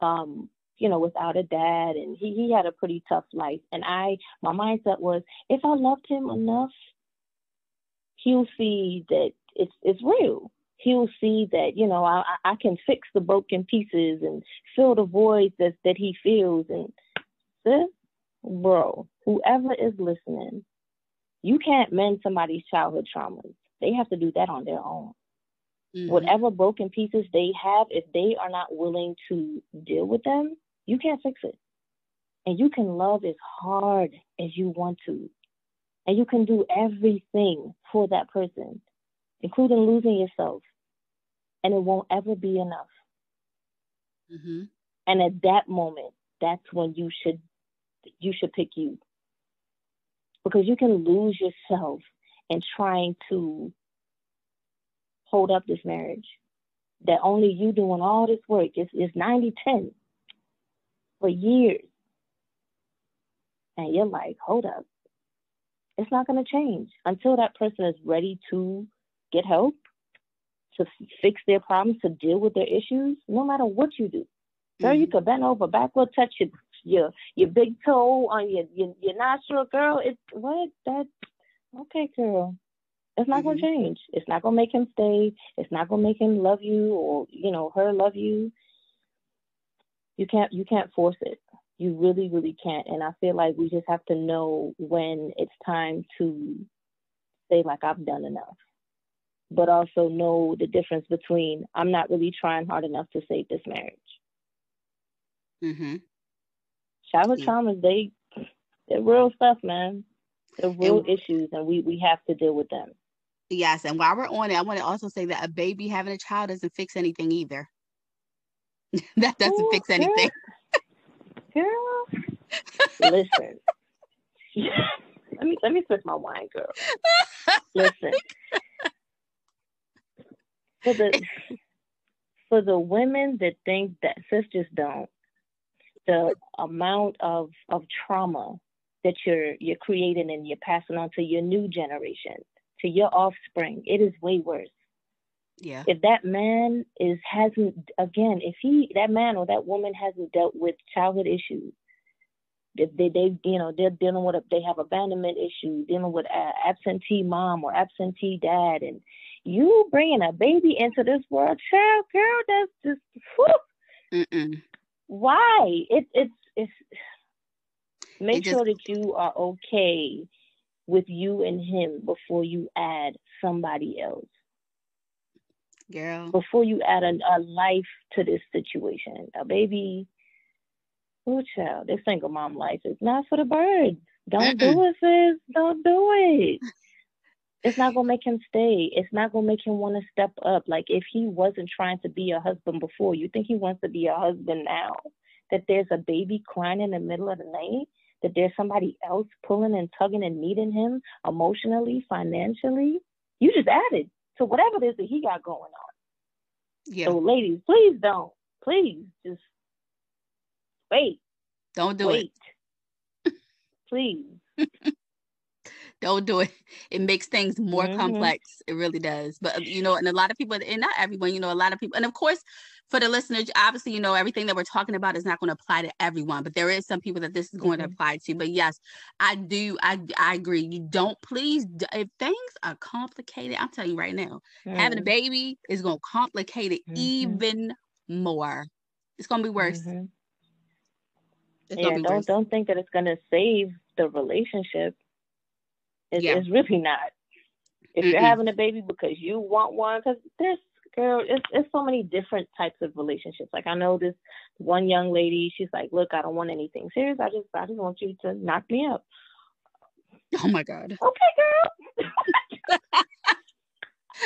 um, you know, without a dad and he, he had a pretty tough life. And I, my mindset was if I loved him enough, he'll see that it's it's real. He'll see that you know I I can fix the broken pieces and fill the voids that that he feels. And this, bro, whoever is listening, you can't mend somebody's childhood traumas. They have to do that on their own. Mm-hmm. Whatever broken pieces they have, if they are not willing to deal with them, you can't fix it. And you can love as hard as you want to. And you can do everything for that person including losing yourself. And it won't ever be enough. Mm-hmm. And at that moment, that's when you should you should pick you. Because you can lose yourself in trying to hold up this marriage. That only you doing all this work is, is 90 10 for years. And you're like, hold up. It's not going to change until that person is ready to get help to fix their problems, to deal with their issues, no matter what you do. Girl, mm-hmm. you could bend over backward, touch your your your big toe on your your, your nostril, girl. It's what that okay, girl. It's not mm-hmm. gonna change. It's not gonna make him stay. It's not gonna make him love you or you know her love you. You can't you can't force it. You really really can't. And I feel like we just have to know when it's time to say like I've done enough but also know the difference between I'm not really trying hard enough to save this marriage. Mm-hmm. Childhood yeah. traumas, they they're real stuff, man. They're real and, issues, and we we have to deal with them. Yes, and while we're on it, I want to also say that a baby having a child doesn't fix anything either. that doesn't Ooh, fix anything. Girl, girl. listen. let me let me switch my wine, girl. Listen, for the for the women that think that sisters don't, the amount of of trauma that you're you're creating and you're passing on to your new generation, to your offspring, it is way worse. Yeah. If that man is hasn't again, if he that man or that woman hasn't dealt with childhood issues, if they they you know they're dealing with a, they have abandonment issues, dealing with a absentee mom or absentee dad, and you bringing a baby into this world, child, girl, that's just, whew, Mm-mm. Why? It, it's it's make it just, sure that you are okay with you and him before you add somebody else. Girl. Before you add a, a life to this situation. A baby, oh child, this single mom life is not for the birds. Don't Mm-mm. do it, sis. Don't do it. It's not gonna make him stay. It's not gonna make him want to step up. Like if he wasn't trying to be a husband before, you think he wants to be a husband now? That there's a baby crying in the middle of the night? That there's somebody else pulling and tugging and needing him emotionally, financially? You just added to whatever it is that he got going on. Yeah. So ladies, please don't. Please just wait. Don't do wait. it. please. don't do it. It makes things more mm-hmm. complex. It really does. But you know, and a lot of people, and not everyone, you know, a lot of people, and of course, for the listeners, obviously, you know, everything that we're talking about is not going to apply to everyone, but there is some people that this is going mm-hmm. to apply to. But yes, I do. I I agree. You don't please if things are complicated. I'm telling you right now, mm-hmm. having a mm. baby is going to complicate it mm-hmm. even more. It's going to be worse. Mm-hmm. yeah, don't worse. don't think that it's going to save the relationship. It's, yeah. it's really not. If Mm-mm. you're having a baby because you want one, because there's girl, it's it's so many different types of relationships. Like I know this one young lady, she's like, Look, I don't want anything serious. I just I just want you to knock me up. Oh my God. Okay, girl.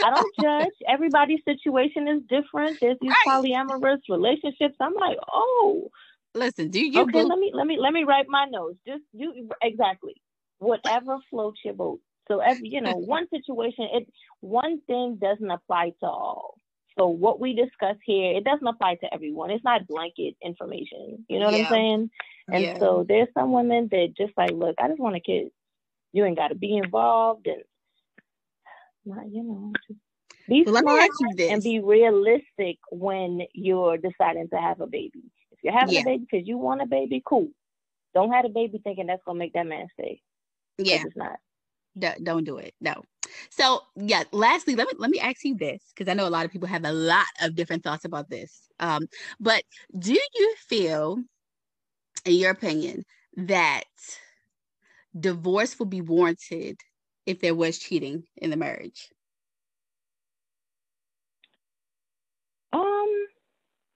I don't judge. Everybody's situation is different. There's these right. polyamorous relationships. I'm like, oh. Listen, do you? Okay, let me let me let me write my notes. Just you exactly whatever floats your boat. So every you know one situation, it one thing doesn't apply to all. So what we discuss here, it doesn't apply to everyone. It's not blanket information. You know what yeah. I'm saying? And yeah. so there's some women that just like, look, I just want a kid. You ain't got to be involved, and not, you know, be well, smart and be realistic when you're deciding to have a baby. If you're having yeah. a baby because you want a baby, cool. Don't have a baby thinking that's gonna make that man stay. Yeah, it's not. don't do it. No. So yeah, lastly, let me let me ask you this because I know a lot of people have a lot of different thoughts about this. Um, but do you feel, in your opinion, that divorce will be warranted if there was cheating in the marriage? Um,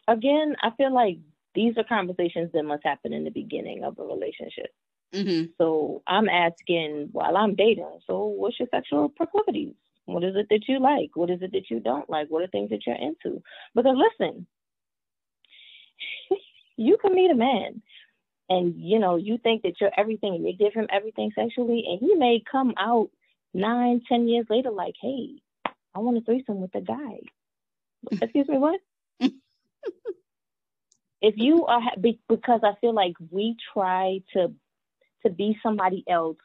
again, I feel like these are conversations that must happen in the beginning of a relationship. Mm-hmm. So I'm asking while I'm dating, so what's your sexual proclivities? What is it that you like? What is it that you don't like? What are things that you're into? Because listen, you can meet a man and you know, you think that you're everything and you give him everything sexually, and he may come out nine, ten years later like, hey, I want a threesome with a guy. Excuse me, what? if you are because I feel like we try to to be somebody else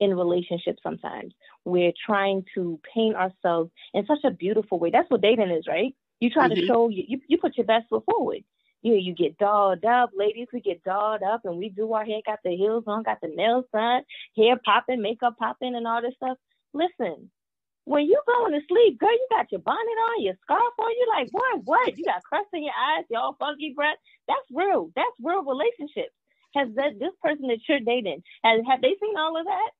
in relationships sometimes. We're trying to paint ourselves in such a beautiful way. That's what dating is, right? You try mm-hmm. to show you, you you put your best foot forward. You you get dolled up, ladies. We get dolled up, and we do our hair, got the heels on, got the nails done, hair popping, makeup popping, and all this stuff. Listen, when you going to sleep, girl, you got your bonnet on, your scarf on. You like what? What? You got crust in your eyes, your all funky breath. That's real. That's real relationships. Has that this person that you're dating has have they seen all of that?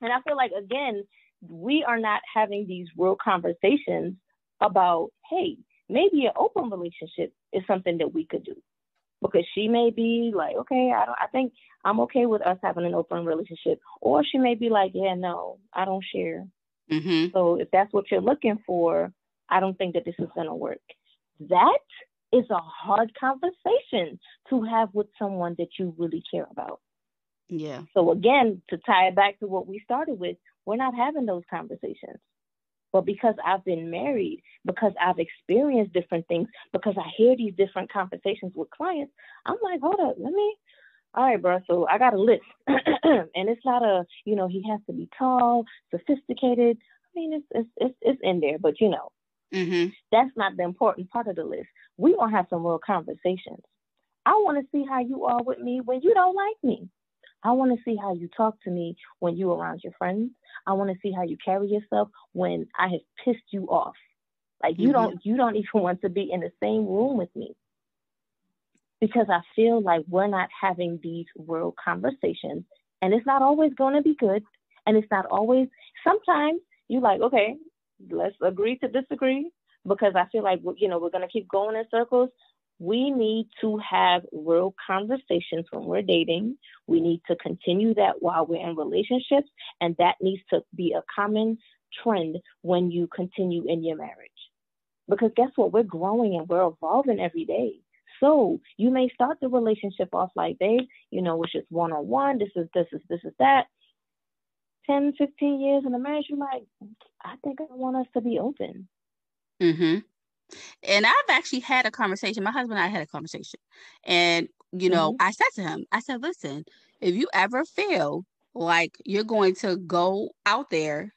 And I feel like again, we are not having these real conversations about, hey, maybe an open relationship is something that we could do. Because she may be like, okay, I don't I think I'm okay with us having an open relationship. Or she may be like, yeah, no, I don't share. Mm-hmm. So if that's what you're looking for, I don't think that this is gonna work. That is a hard conversation to have with someone that you really care about. Yeah. So again, to tie it back to what we started with, we're not having those conversations. But because I've been married, because I've experienced different things, because I hear these different conversations with clients, I'm like, hold up, let me. All right, bro. So I got a list, and it's not a, you know, he has to be tall, sophisticated. I mean, it's it's it's, it's in there, but you know, Mm-hmm. That's not the important part of the list. We gonna have some real conversations. I want to see how you are with me when you don't like me. I want to see how you talk to me when you around your friends. I want to see how you carry yourself when I have pissed you off. Like you mm-hmm. don't you don't even want to be in the same room with me. because I feel like we're not having these real conversations. And it's not always going to be good. And it's not always, sometimes you like, okay, let's agree to disagree because I feel like, you know, we're going to keep going in circles. We need to have real conversations when we're dating. We need to continue that while we're in relationships. And that needs to be a common trend when you continue in your marriage. Because guess what? We're growing and we're evolving every day. So you may start the relationship off like, babe, you know, it's just one on one. This is this is this is that. 10, 15 years in a marriage, you're like, I think I want us to be open. Mm-hmm. And I've actually had a conversation. My husband and I had a conversation. And, you know, mm-hmm. I said to him, I said, listen, if you ever feel like you're going to go out there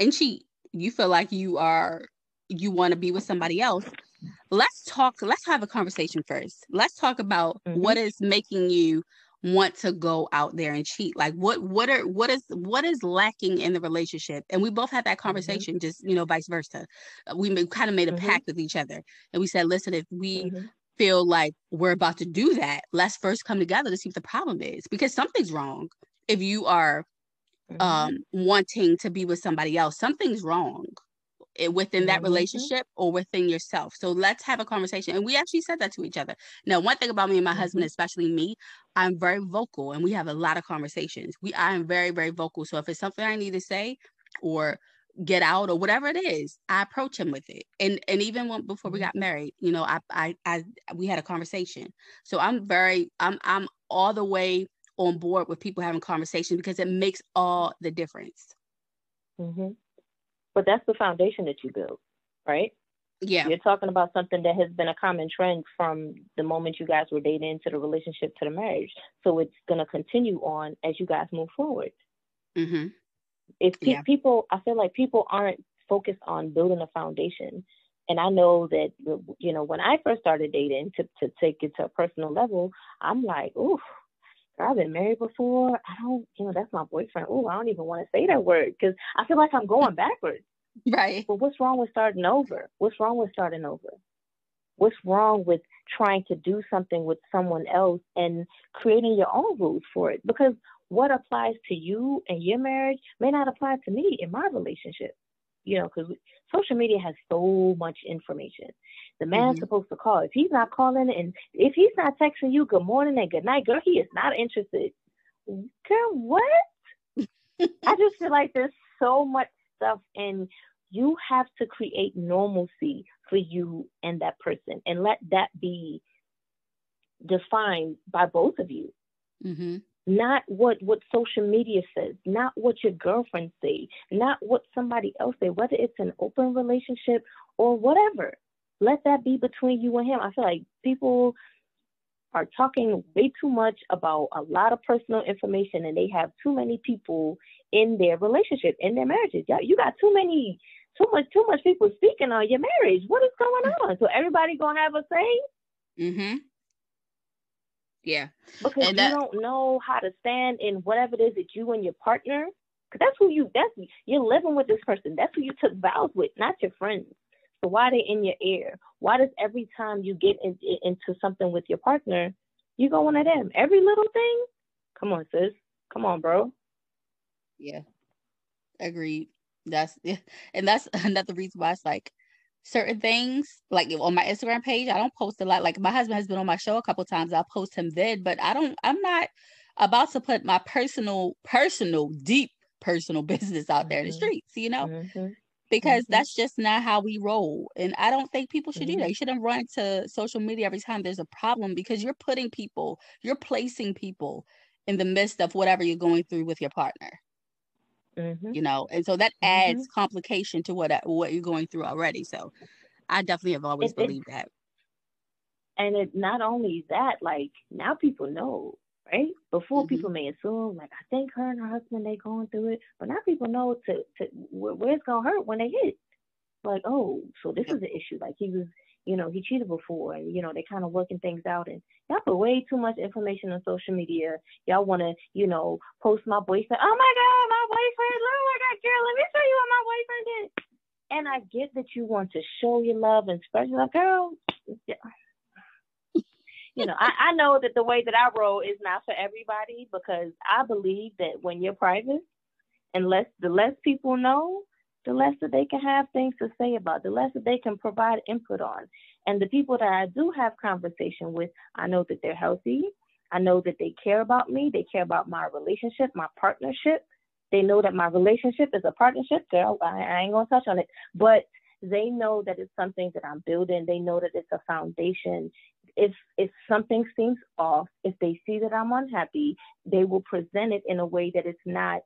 and cheat, you feel like you are you want to be with somebody else, let's talk let's have a conversation first let's talk about mm-hmm. what is making you want to go out there and cheat like what what are what is what is lacking in the relationship and we both had that mm-hmm. conversation mm-hmm. just you know vice versa uh, we kind of made a mm-hmm. pact with each other and we said listen if we mm-hmm. feel like we're about to do that let's first come together to see what the problem is because something's wrong if you are mm-hmm. um wanting to be with somebody else something's wrong within that mm-hmm. relationship or within yourself. So let's have a conversation. And we actually said that to each other. Now, one thing about me and my mm-hmm. husband, especially me, I'm very vocal and we have a lot of conversations. We I am very, very vocal. So if it's something I need to say or get out or whatever it is, I approach him with it. And and even when before we mm-hmm. got married, you know, I I I we had a conversation. So I'm very I'm I'm all the way on board with people having conversations because it makes all the difference. Mm-hmm. But that's the foundation that you build, right? Yeah. You're talking about something that has been a common trend from the moment you guys were dating to the relationship to the marriage. So it's going to continue on as you guys move forward. Mm-hmm. If pe- yeah. people, I feel like people aren't focused on building a foundation. And I know that, you know, when I first started dating to, to take it to a personal level, I'm like, ooh, I've been married before. I don't, you know, that's my boyfriend. Oh, I don't even want to say that word because I feel like I'm going backwards. Right. But what's wrong with starting over? What's wrong with starting over? What's wrong with trying to do something with someone else and creating your own rules for it? Because what applies to you and your marriage may not apply to me in my relationship. You know, because social media has so much information. The man's mm-hmm. supposed to call. If he's not calling and if he's not texting you good morning and good night, girl, he is not interested. Girl, what? I just feel like there's so much stuff and you have to create normalcy for you and that person and let that be defined by both of you. Mm-hmm. Not what what social media says, not what your girlfriend say, not what somebody else say, whether it's an open relationship or whatever let that be between you and him. I feel like people are talking way too much about a lot of personal information and they have too many people in their relationship, in their marriages. You got too many, too much, too much people speaking on your marriage. What is going on? So everybody gonna have a say? Mm-hmm. Yeah. Because and you don't know how to stand in whatever it is that you and your partner, because that's who you, that's, you're living with this person. That's who you took vows with, not your friends. So why are they in your ear? Why does every time you get in, in, into something with your partner, you go one of them? Every little thing? Come on, sis. Come on, bro. Yeah. Agreed. That's yeah. and that's another reason why it's like certain things like on my Instagram page, I don't post a lot. Like my husband has been on my show a couple times. I'll post him then, but I don't I'm not about to put my personal, personal, deep personal business out there in the mm-hmm. streets, you know? Mm-hmm because mm-hmm. that's just not how we roll. And I don't think people should mm-hmm. do that. Mm-hmm. You shouldn't run to social media every time there's a problem because you're putting people, you're placing people in the midst of whatever you're going through with your partner. Mm-hmm. You know, and so that adds mm-hmm. complication to what what you're going through already. So I definitely have always it, believed it, that. And it not only that, like now people know right? Before mm-hmm. people may assume, like, I think her and her husband they going through it, but now people know to to where, where it's gonna hurt when they hit. Like, oh, so this is an issue. Like he was, you know, he cheated before, and you know they kind of working things out. And y'all put way too much information on social media. Y'all want to, you know, post my boyfriend. Oh my God, my boyfriend! Oh my God, girl, let me show you what my boyfriend did. And I get that you want to show your love and spread your love, girl you know, I, I know that the way that I roll is not for everybody because I believe that when you're private, and less the less people know, the less that they can have things to say about, the less that they can provide input on. And the people that I do have conversation with, I know that they're healthy. I know that they care about me. They care about my relationship, my partnership. They know that my relationship is a partnership. Girl, I, I ain't gonna touch on it, but they know that it's something that I'm building. They know that it's a foundation. If if something seems off, if they see that I'm unhappy, they will present it in a way that it's not,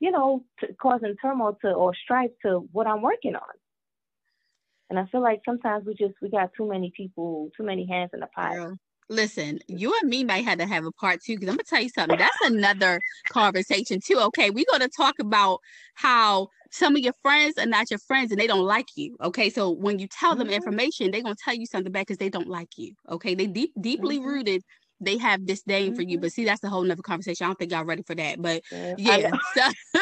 you know, causing turmoil to or strife to what I'm working on. And I feel like sometimes we just we got too many people, too many hands in the pot. Girl, listen, you and me might have to have a part two because I'm gonna tell you something. That's another conversation too. Okay, we're gonna talk about how some of your friends are not your friends and they don't like you. Okay, so when you tell them mm-hmm. information, they're gonna tell you something back because they don't like you. Okay, they deep deeply mm-hmm. rooted. They have disdain mm-hmm. for you, mm-hmm. but see, that's a whole nother conversation. I don't think y'all ready for that, but yeah. So,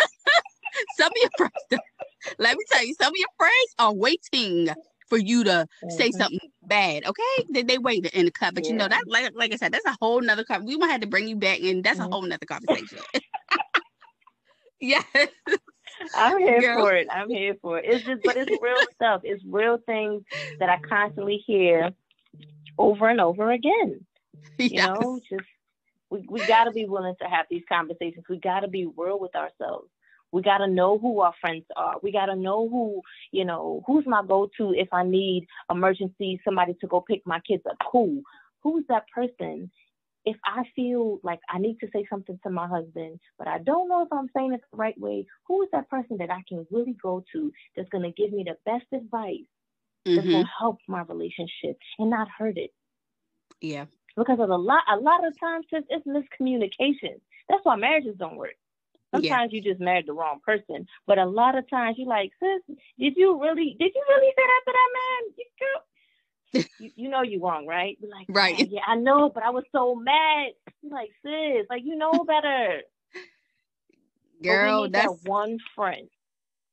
some of your friends, let me tell you, some of your friends are waiting for you to mm-hmm. say something bad. Okay, they, they wait in the cut, but yeah. you know that like like I said, that's a whole nother. Cup. We might have to bring you back, and that's mm-hmm. a whole nother conversation. yes. I'm here Girl. for it. I'm here for it. It's just, but it's real stuff. It's real things that I constantly hear over and over again. Yes. You know, just we we got to be willing to have these conversations. We got to be real with ourselves. We got to know who our friends are. We got to know who, you know, who's my go to if I need emergency, somebody to go pick my kids up. Who? Who's that person? If I feel like I need to say something to my husband, but I don't know if I'm saying it the right way, who is that person that I can really go to that's going to give me the best advice mm-hmm. that's going to help my relationship and not hurt it? Yeah. Because of a lot, a lot of times sis, it's miscommunication. That's why marriages don't work. Sometimes yeah. you just married the wrong person, but a lot of times you're like, sis, did you really, did you really say that to that man? You, you, you know you wrong, right? You're like, right? Yeah, I know, but I was so mad. You're like, sis, like you know better. Girl, that's that one friend.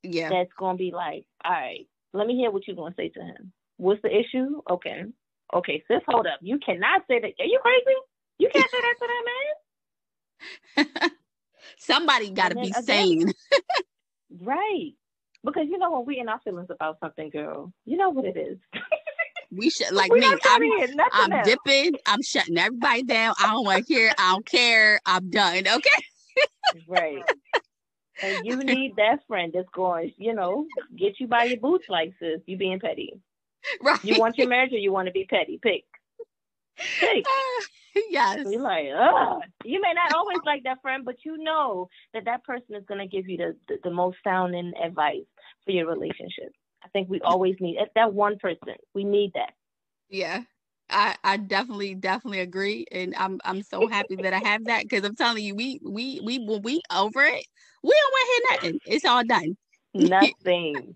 Yeah, that's gonna be like, all right, let me hear what you're gonna say to him. What's the issue? Okay, okay, sis, hold up. You cannot say that. Are you crazy? You can't say that to that man. Somebody got to be again, sane. right. Because you know when we in our feelings about something, girl, you know what it is. we should like me. I'm, I'm dipping. I'm shutting everybody down. I don't want to hear. I don't care. I'm done. Okay. right. And you need that friend that's going, you know, get you by your boots like this. You being petty. Right. You want your marriage or you want to be petty? Pick. Pick. Uh, yes. you're like, Ugh. you may not always like that friend, but you know that that person is going to give you the, the, the most sounding advice for your relationship. I think we always need that one person. We need that. Yeah. I, I definitely definitely agree and I'm I'm so happy that I have that because I'm telling you we we we when we over it we don't want to hear nothing it's all done nothing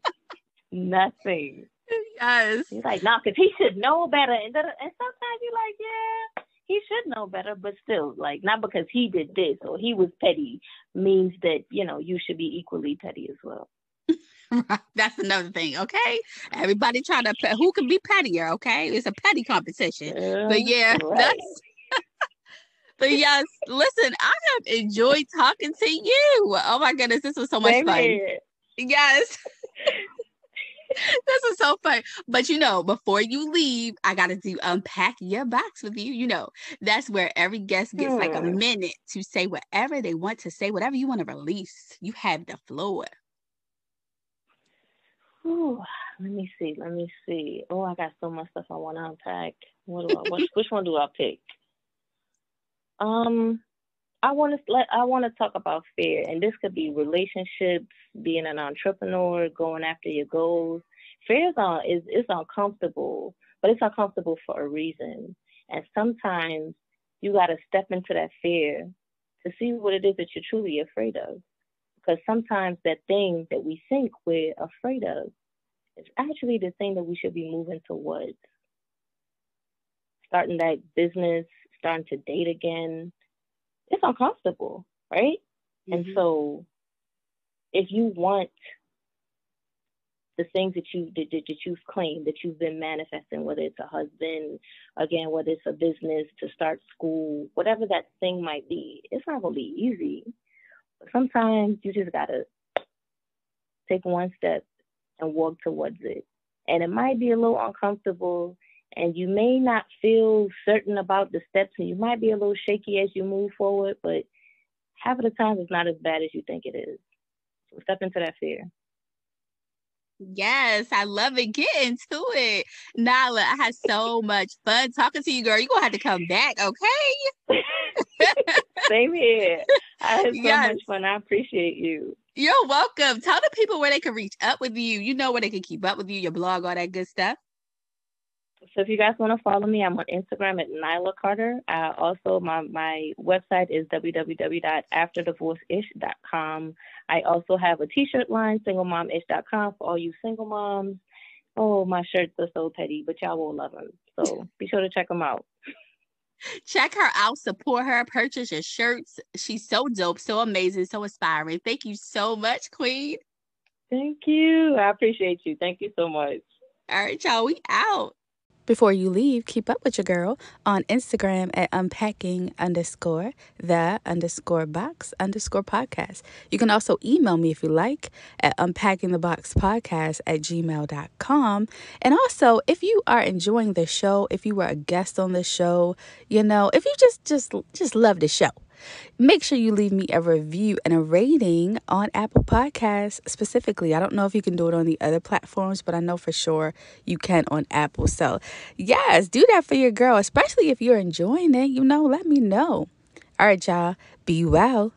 nothing yes he's like no because he should know better and, and sometimes you're like yeah he should know better, but still, like not because he did this or he was petty means that you know you should be equally petty as well. That's another thing, okay? Everybody trying to who can be pettier, okay? It's a petty competition. Uh, but yeah, right. that's but yes, listen, I have enjoyed talking to you. Oh my goodness, this was so much Same fun. Here. Yes. this is so fun. But you know, before you leave, I gotta do unpack your box with you. You know, that's where every guest gets like a minute to say whatever they want to say, whatever you want to release. You have the floor. Ooh, let me see. Let me see. Oh, I got so much stuff I want to unpack. What do I? which, which one do I pick? Um, I want to let I want to talk about fear, and this could be relationships, being an entrepreneur, going after your goals. Fear is, uh, is is uncomfortable, but it's uncomfortable for a reason. And sometimes you got to step into that fear to see what it is that you're truly afraid of. Because sometimes that thing that we think we're afraid of is actually the thing that we should be moving towards. Starting that business, starting to date again, it's uncomfortable, right? Mm-hmm. And so if you want the things that you that, that you've claimed that you've been manifesting, whether it's a husband, again, whether it's a business to start school, whatever that thing might be, it's not gonna be easy. But sometimes you just gotta take one step and walk towards it. And it might be a little uncomfortable and you may not feel certain about the steps and you might be a little shaky as you move forward, but half of the time it's not as bad as you think it is. So step into that fear. Yes, I love it. Get into it. Nyla, I had so much fun talking to you, girl. You're gonna have to come back, okay? Same here. I had so yes. much fun. I appreciate you. You're welcome. Tell the people where they can reach up with you. You know where they can keep up with you, your blog, all that good stuff. So if you guys want to follow me, I'm on Instagram at Nyla Carter. Uh, also, my, my website is www.afterdivorceish.com. I also have a t-shirt line, singlemomish.com for all you single moms. Oh, my shirts are so petty, but y'all will love them. So be sure to check them out. Check her out, support her, purchase your shirts. She's so dope, so amazing, so inspiring. Thank you so much, Queen. Thank you. I appreciate you. Thank you so much. All right, y'all, we out. Before you leave, keep up with your girl on Instagram at unpacking underscore the underscore box underscore podcast. You can also email me if you like at unpackingtheboxpodcast at gmail.com. And also, if you are enjoying the show, if you were a guest on the show, you know, if you just just just love the show, Make sure you leave me a review and a rating on Apple Podcasts specifically. I don't know if you can do it on the other platforms, but I know for sure you can on Apple. So, yes, do that for your girl, especially if you're enjoying it. You know, let me know. All right, y'all, be well.